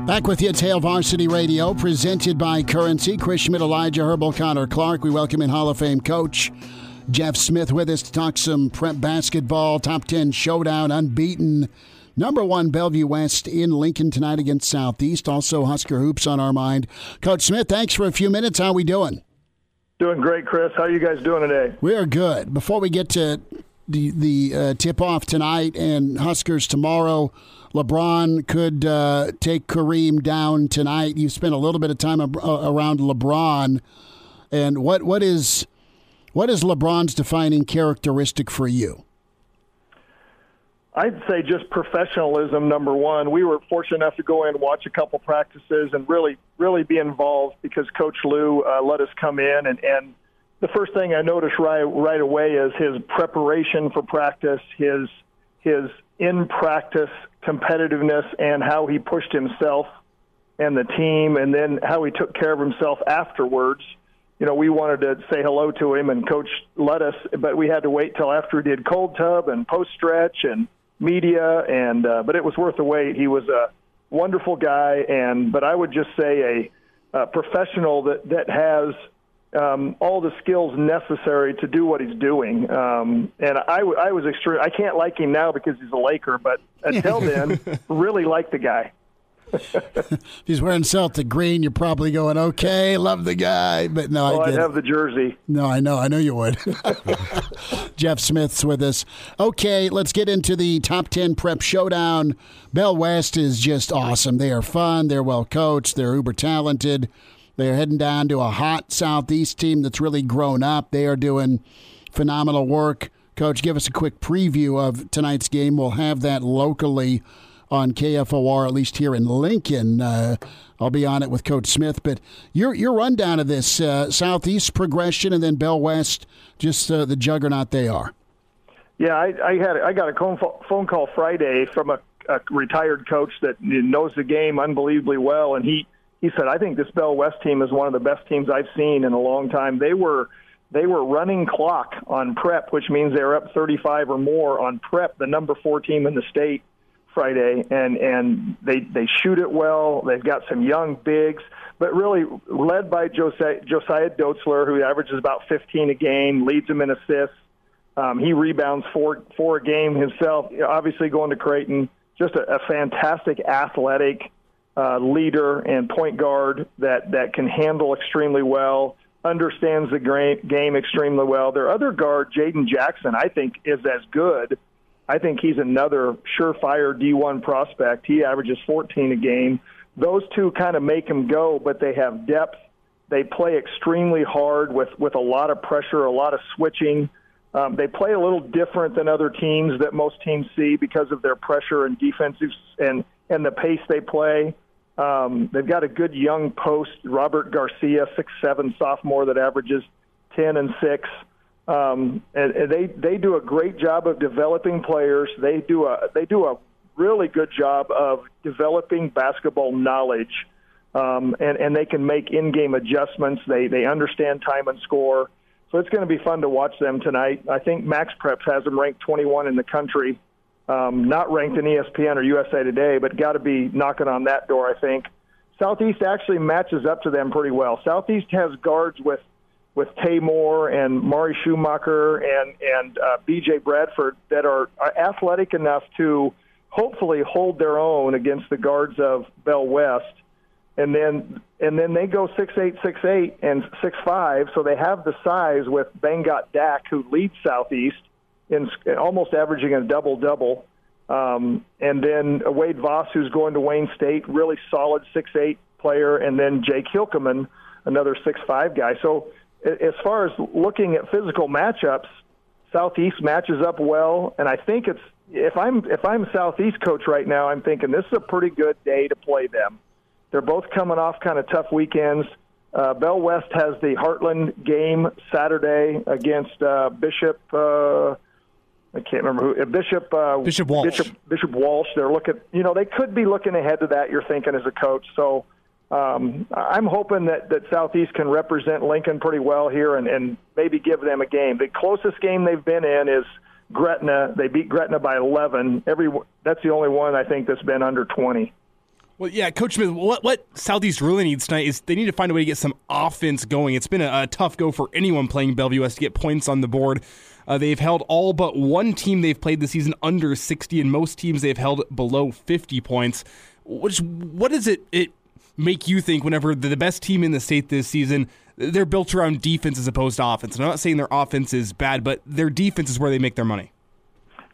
Back with you at Hail Varsity Radio, presented by Currency. Chris Schmidt, Elijah Herbal, Connor Clark. We welcome in Hall of Fame coach Jeff Smith with us to talk some prep basketball, top 10 showdown, unbeaten. Number one, Bellevue West in Lincoln tonight against Southeast. Also, Husker Hoops on our mind. Coach Smith, thanks for a few minutes. How we doing? Doing great, Chris. How are you guys doing today? We are good. Before we get to the, the uh, tip off tonight and Huskers tomorrow, LeBron could uh, take Kareem down tonight. You spent a little bit of time around LeBron. And what what is what is LeBron's defining characteristic for you? I'd say just professionalism, number one. We were fortunate enough to go in and watch a couple practices and really, really be involved because Coach Lue uh, let us come in. And, and the first thing I noticed right, right away is his preparation for practice, his, his in practice competitiveness, and how he pushed himself and the team, and then how he took care of himself afterwards you know, we wanted to say hello to him, and Coach let us, but we had to wait till after he did cold tub and post stretch and media, and uh, but it was worth the wait. He was a wonderful guy, and but I would just say a, a professional that that has um, all the skills necessary to do what he's doing. Um, and I, I was extreme. I can't like him now because he's a Laker, but until then, really like the guy. if he's wearing Celtic green, you're probably going, okay, love the guy. But no, I would have the jersey. No, I know. I know you would. Jeff Smith's with us. Okay, let's get into the top 10 prep showdown. Bell West is just awesome. They are fun. They're well coached. They're uber talented. They're heading down to a hot Southeast team that's really grown up. They are doing phenomenal work. Coach, give us a quick preview of tonight's game. We'll have that locally on KFOR, at least here in Lincoln. Uh, I'll be on it with Coach Smith. But your your rundown of this uh, southeast progression and then Bell West, just uh, the juggernaut they are. Yeah, I, I had I got a phone call Friday from a, a retired coach that knows the game unbelievably well, and he he said I think this Bell West team is one of the best teams I've seen in a long time. They were they were running clock on prep, which means they were up 35 or more on prep, the number four team in the state Friday, and and they they shoot it well. They've got some young bigs, but really led by Josiah, Josiah Dotzler, who averages about 15 a game, leads them in assists. Um, he rebounds four four a game himself. Obviously, going to Creighton, just a, a fantastic athletic uh, leader and point guard that that can handle extremely well. Understands the game extremely well. Their other guard, Jaden Jackson, I think is as good I think he's another surefire D1 prospect. He averages 14 a game. Those two kind of make him go, but they have depth. They play extremely hard with, with a lot of pressure, a lot of switching. Um, they play a little different than other teams that most teams see because of their pressure and defensive and, and the pace they play. Um, they've got a good young post, Robert Garcia, six seven sophomore that averages 10 and 6. Um, and, and they they do a great job of developing players. They do a they do a really good job of developing basketball knowledge, um, and and they can make in-game adjustments. They they understand time and score. So it's going to be fun to watch them tonight. I think Max Preps has them ranked 21 in the country, um, not ranked in ESPN or USA Today, but got to be knocking on that door. I think. Southeast actually matches up to them pretty well. Southeast has guards with with Tay Moore and Mari Schumacher and and uh, B.J. Bradford that are, are athletic enough to hopefully hold their own against the guards of Bell West, and then and then they go six eight six eight and six five, so they have the size with Bangot Dak who leads Southeast in almost averaging a double double. Um, and then Wade Voss, who's going to Wayne State, really solid six eight player, and then Jake Hilkeman, another six five guy. So as far as looking at physical matchups, Southeast matches up well, and I think it's if I'm if I'm Southeast coach right now, I'm thinking this is a pretty good day to play them. They're both coming off kind of tough weekends. Uh, Bell West has the Heartland game Saturday against uh, Bishop. Uh, I can't remember who Bishop uh, Bishop Walsh. Bishop, Bishop Walsh. They're looking. You know, they could be looking ahead to that. You're thinking as a coach. So um, I'm hoping that that Southeast can represent Lincoln pretty well here and, and maybe give them a game. The closest game they've been in is Gretna. They beat Gretna by 11. Every that's the only one I think that's been under 20. Well, yeah, Coach Smith, what, what Southeast really needs tonight is they need to find a way to get some offense going. It's been a, a tough go for anyone playing Bellevue West to get points on the board. Uh, they've held all but one team they've played this season under 60, and most teams they've held below 50 points. Which, what does it, it make you think whenever the best team in the state this season, they're built around defense as opposed to offense? And I'm not saying their offense is bad, but their defense is where they make their money.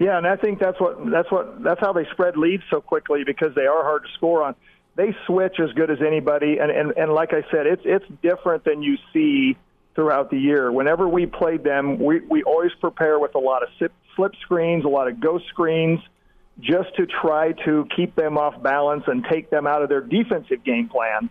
Yeah, and I think that's what that's what that's how they spread leads so quickly because they are hard to score on. They switch as good as anybody, and and, and like I said, it's it's different than you see throughout the year. Whenever we played them, we, we always prepare with a lot of slip screens, a lot of ghost screens, just to try to keep them off balance and take them out of their defensive game plan.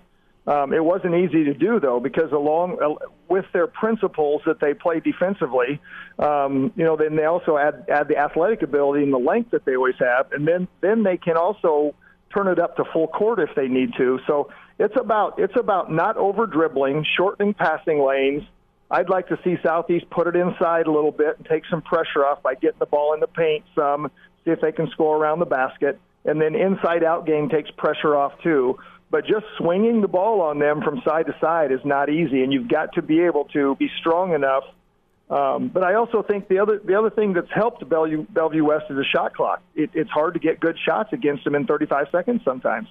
Um, it wasn't easy to do though because along uh, with their principles that they play defensively, um, you know, then they also add add the athletic ability and the length that they always have, and then then they can also turn it up to full court if they need to. So it's about it's about not over dribbling, shortening passing lanes. I'd like to see Southeast put it inside a little bit and take some pressure off by getting the ball in the paint some, see if they can score around the basket, and then inside out game takes pressure off too. But just swinging the ball on them from side to side is not easy, and you've got to be able to be strong enough. Um, but I also think the other the other thing that's helped Bellevue, Bellevue West is a shot clock. It, it's hard to get good shots against them in 35 seconds sometimes.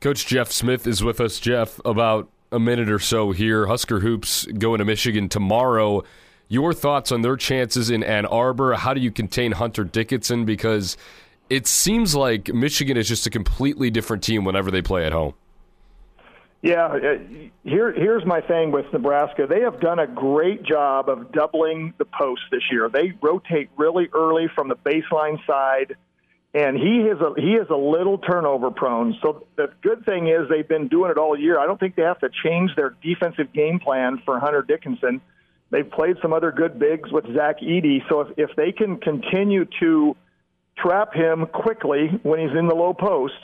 Coach Jeff Smith is with us. Jeff, about a minute or so here. Husker Hoops going to Michigan tomorrow. Your thoughts on their chances in Ann Arbor? How do you contain Hunter Dickinson? Because it seems like Michigan is just a completely different team whenever they play at home. Yeah, uh, here here's my thing with Nebraska. They have done a great job of doubling the post this year. They rotate really early from the baseline side and he is a he is a little turnover prone. So the good thing is they've been doing it all year. I don't think they have to change their defensive game plan for Hunter Dickinson. They've played some other good bigs with Zach Edey. So if, if they can continue to trap him quickly when he's in the low post,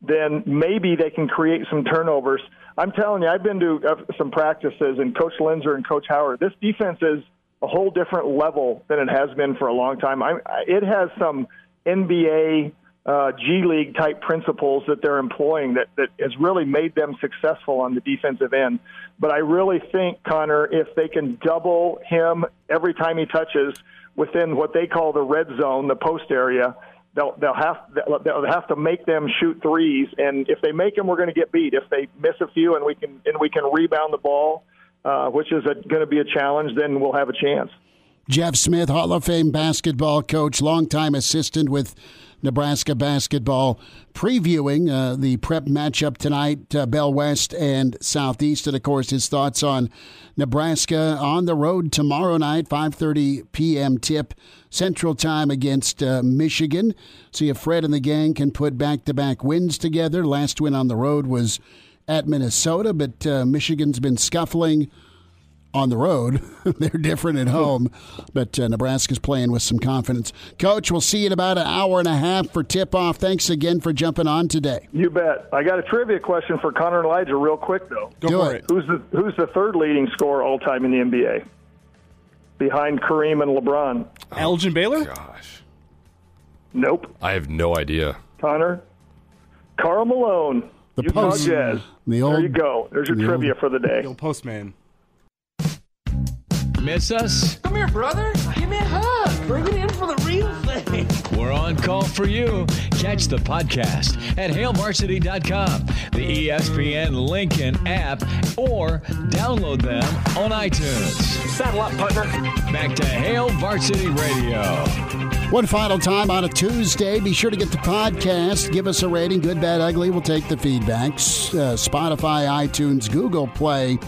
then maybe they can create some turnovers. I'm telling you, I've been to uh, some practices, and Coach Loenser and Coach Howard, this defense is a whole different level than it has been for a long time. I, it has some – NBA uh, G League type principles that they're employing that, that has really made them successful on the defensive end. But I really think, Connor, if they can double him every time he touches within what they call the red zone, the post area, they'll they'll have they'll have to make them shoot threes. And if they make them, we're going to get beat. If they miss a few and we can and we can rebound the ball, uh, which is going to be a challenge, then we'll have a chance. Jeff Smith, Hall of Fame basketball coach, longtime assistant with Nebraska basketball, previewing uh, the prep matchup tonight, uh, Bell West and Southeast, and of course his thoughts on Nebraska on the road tomorrow night, 5:30 p.m. tip Central Time against uh, Michigan. See if Fred and the gang can put back-to-back wins together. Last win on the road was at Minnesota, but uh, Michigan's been scuffling on the road. They're different at home, but uh, Nebraska's playing with some confidence. Coach, we'll see you in about an hour and a half for tip off. Thanks again for jumping on today. You bet. I got a trivia question for Connor and Elijah, real quick though. Go Do it. Who's the Who's the third leading scorer all time in the NBA? Behind Kareem and LeBron. Elgin Baylor. Gosh. Nope. I have no idea. Connor. Karl Malone. The Utah post, Jazz. the there you go. There's your the trivia old- for the day. Bill Postman. Miss us? Come here, brother. Give me a hug. Bring it in for the real thing. We're on call for you. Catch the podcast at hailvarsity.com, the ESPN Lincoln app, or download them on iTunes. Saddle up, partner. Back to Hail Varsity Radio. One final time on a Tuesday. Be sure to get the podcast. Give us a rating, good, bad, ugly. We'll take the feedbacks. Uh, Spotify, iTunes, Google Play.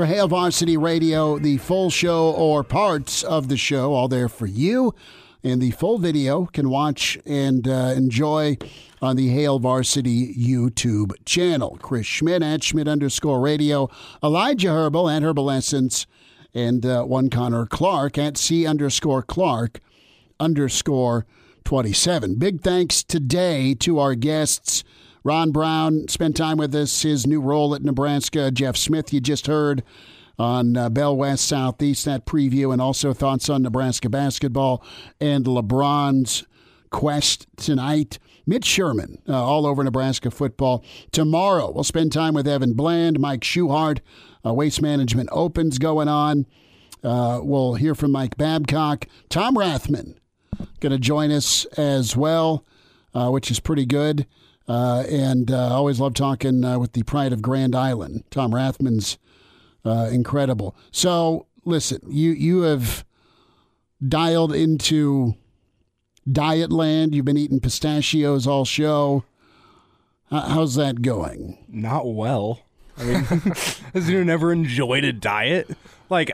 For Hail Varsity Radio, the full show or parts of the show, all there for you. And the full video can watch and uh, enjoy on the Hail Varsity YouTube channel. Chris Schmidt at Schmidt underscore radio, Elijah Herbal at Herbal Essence, and uh, one Connor Clark at C underscore Clark underscore 27. Big thanks today to our guests. Ron Brown spent time with us, his new role at Nebraska. Jeff Smith, you just heard on uh, Bell West Southeast, that preview, and also thoughts on Nebraska basketball and LeBron's quest tonight. Mitch Sherman, uh, all over Nebraska football. Tomorrow, we'll spend time with Evan Bland, Mike Schuhart. Uh, Waste Management Opens going on. Uh, we'll hear from Mike Babcock. Tom Rathman going to join us as well, uh, which is pretty good. Uh, and uh, always love talking uh, with the pride of Grand Island. Tom Rathman's uh, incredible. So listen, you you have dialed into diet land. You've been eating pistachios all show. How- How's that going? Not well. I mean, has you never enjoyed a diet? Like,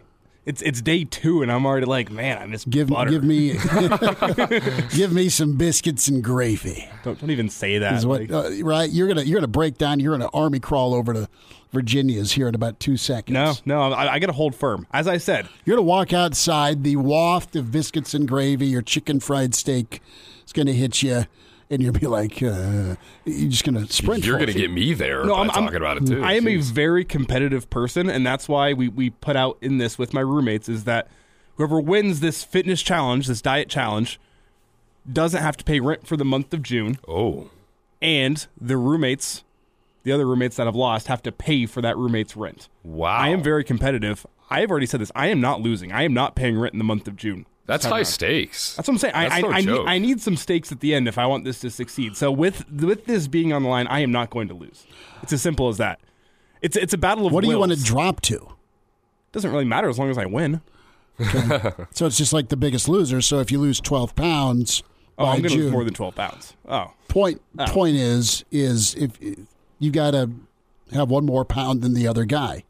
it's it's day two, and I'm already like, man, I miss Give butter. give me give me some biscuits and gravy. Don't, don't even say that. what like- uh, right? You're gonna you're gonna break down. You're gonna army crawl over to Virginia's here in about two seconds. no, no, I, I got to hold firm. As I said, You're gonna walk outside. The waft of biscuits and gravy or chicken fried steak is gonna hit you, and you'll be like, uh, you're just gonna sprint. You're going to get me there no, by I'm, I'm talking about it too. I am a very competitive person, and that's why we we put out in this with my roommates is that whoever wins this fitness challenge, this diet challenge, doesn't have to pay rent for the month of June, oh, and the roommates, the other roommates that have lost, have to pay for that roommate's rent. wow. I am very competitive. I have already said this. I am not losing. I am not paying rent in the month of June. That's Time high around. stakes. That's what I'm saying. I, That's I, no I, need, joke. I need some stakes at the end if I want this to succeed. So with with this being on the line, I am not going to lose. It's as simple as that. It's it's a battle of What do you want to drop to? Doesn't really matter as long as I win. So it's just like the biggest loser. So if you lose 12 pounds Oh, by I'm going to lose more than 12 pounds. Oh, point Oh. point is is if you got to have one more pound than the other guy.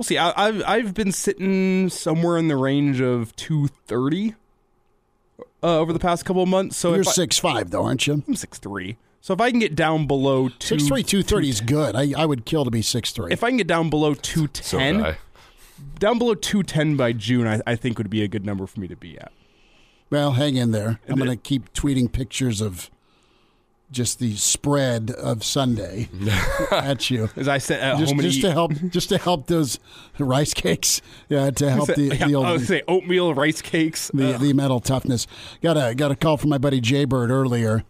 We'll see. I, I've I've been sitting somewhere in the range of 230 uh, over the past couple of months. So You're I, six five though, aren't you? I'm six three. So if I can get down below two, Six three two thirty is good. I, I would kill to be six three. if I can get down below 210, would I. down below 210 by June, I, I think would be a good number for me to be at. Well, hang in there. I'm going to keep tweeting pictures of just the spread of Sunday at you. As I said at uh, Just, home and just eat, to help, just to help those rice cakes. Yeah, to help the, Yeah, the I would say oatmeal, rice cakes. the, Ugh. the mental toughness. Got a got a call from my buddy Jay Bird earlier,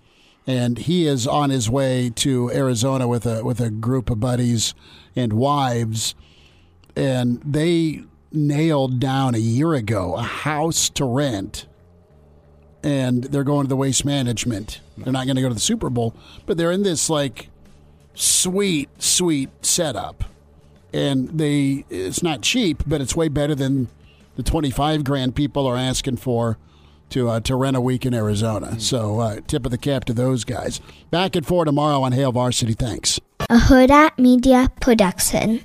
and he is on his way to Arizona with a with a group of buddies and wives, and they nailed down a year ago a house to rent, and they're going to the waste management. They're not going to go to the Super Bowl, but they're in this like sweet sweet setup and they it's not cheap, but it's way better than the twenty five grand people are asking for to uh, to rent a week in Arizona. So uh, tip of the cap to those guys. Back at four tomorrow on Hail Varsity. Thanks. a Hurrdat Media Production.